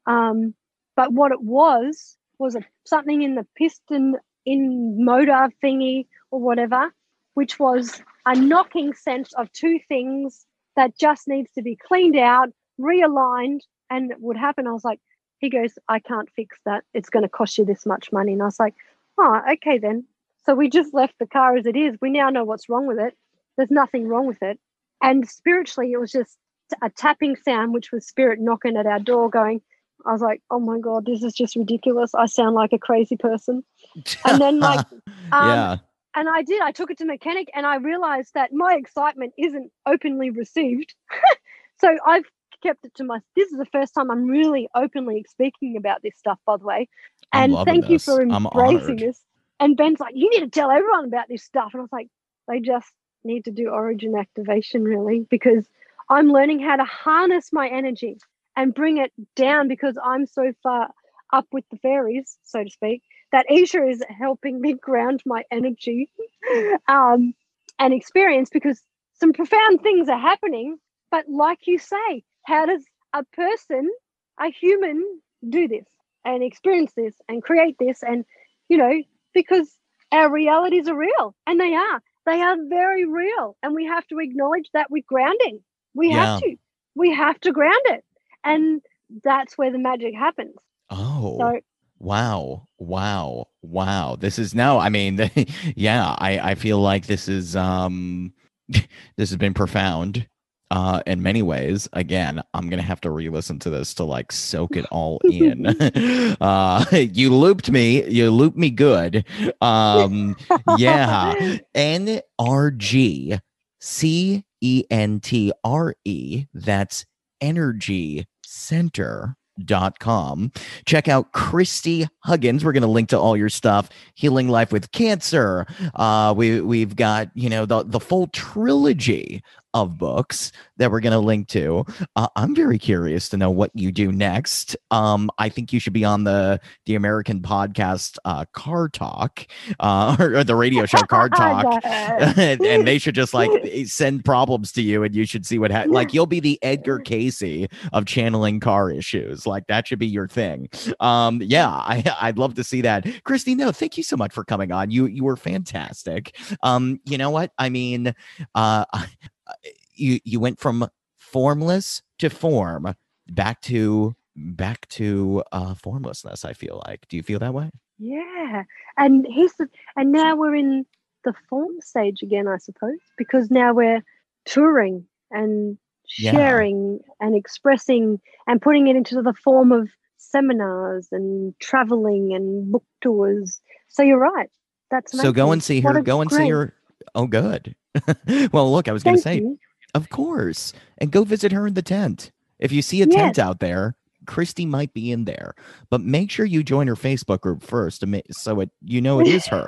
Um, but what it was was a, something in the piston in motor thingy or whatever, which was a knocking sense of two things that just needs to be cleaned out, realigned, and it would happen. I was like, he goes, I can't fix that. It's going to cost you this much money. And I was like, oh, okay then. So we just left the car as it is. We now know what's wrong with it. There's nothing wrong with it. And spiritually, it was just a tapping sound, which was spirit knocking at our door, going, I was like, oh my God, this is just ridiculous. I sound like a crazy person. And then, like, Um, yeah. and I did. I took it to mechanic, and I realized that my excitement isn't openly received. so I've kept it to my. This is the first time I'm really openly speaking about this stuff, by the way. And thank you for embracing this. And Ben's like, you need to tell everyone about this stuff. And I was like, they just need to do origin activation, really, because I'm learning how to harness my energy and bring it down because I'm so far up with the fairies, so to speak, that Isha is helping me ground my energy um, and experience because some profound things are happening. But like you say, how does a person, a human, do this and experience this and create this? And, you know, because our realities are real and they are. They are very real. And we have to acknowledge that with grounding. We have to. We have to ground it. And that's where the magic happens. Oh. So Wow. Wow. Wow. This is no, I mean, yeah, I, I feel like this is um this has been profound uh in many ways. Again, I'm gonna have to re-listen to this to like soak it all in. uh you looped me, you looped me good. Um yeah. N-R-G C-E-N-T-R-E. That's energy center dot com check out kristie huggins we're going to link to all your stuff healing life with cancer uh we we've got you know the the full trilogy of books that we're going to link to. Uh, i'm very curious to know what you do next. Um i think you should be on the the american podcast uh car talk uh or, or the radio show car talk. And, and they should just like send problems to you and you should see what ha- like you'll be the edgar cayce of channeling car issues. Like that should be your thing. Um yeah i i'd love to see that. Kristie no thank you so much for coming on. You you were fantastic. Um you know what? I mean uh you you went from formless to form back to back to uh formlessness i feel like do you feel that way Yeah, and here's the, and now we're in the form stage again, I suppose, because now we're touring and Yeah. sharing and expressing and putting it into the form of seminars and traveling and book tours. So you're right. That's So go and see her. Go and see her. Oh, good. well, look, I was going to say, you. of course, and go visit her in the tent. If you see a tent out there, Kristie might be in there, but make sure you join her Facebook group first to make so it you know it is her.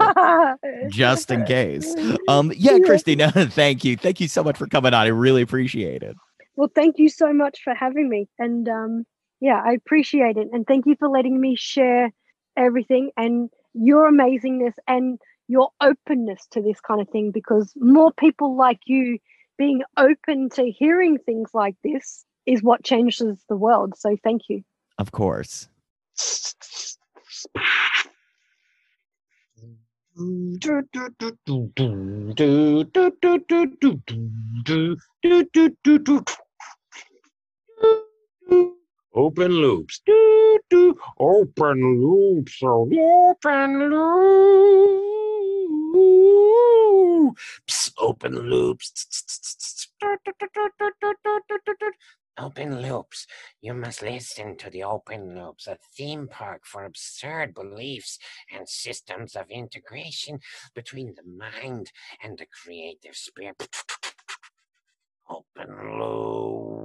just in case. Um, yeah, Yeah. Kristie, no, thank you, thank you so much for coming on. I really appreciate it. Well, thank you so much for having me. And um, yeah, I appreciate it. And thank you for letting me share everything and your amazingness and your openness to this kind of thing because more people like you being open to hearing things like this is what changes the world. So thank you. Of course. Open loops. Do, do. Open loops. Open loops. Open loops. You must listen to the open loops, a theme park for absurd beliefs and systems of integration between the mind and the creative spirit. Open loops.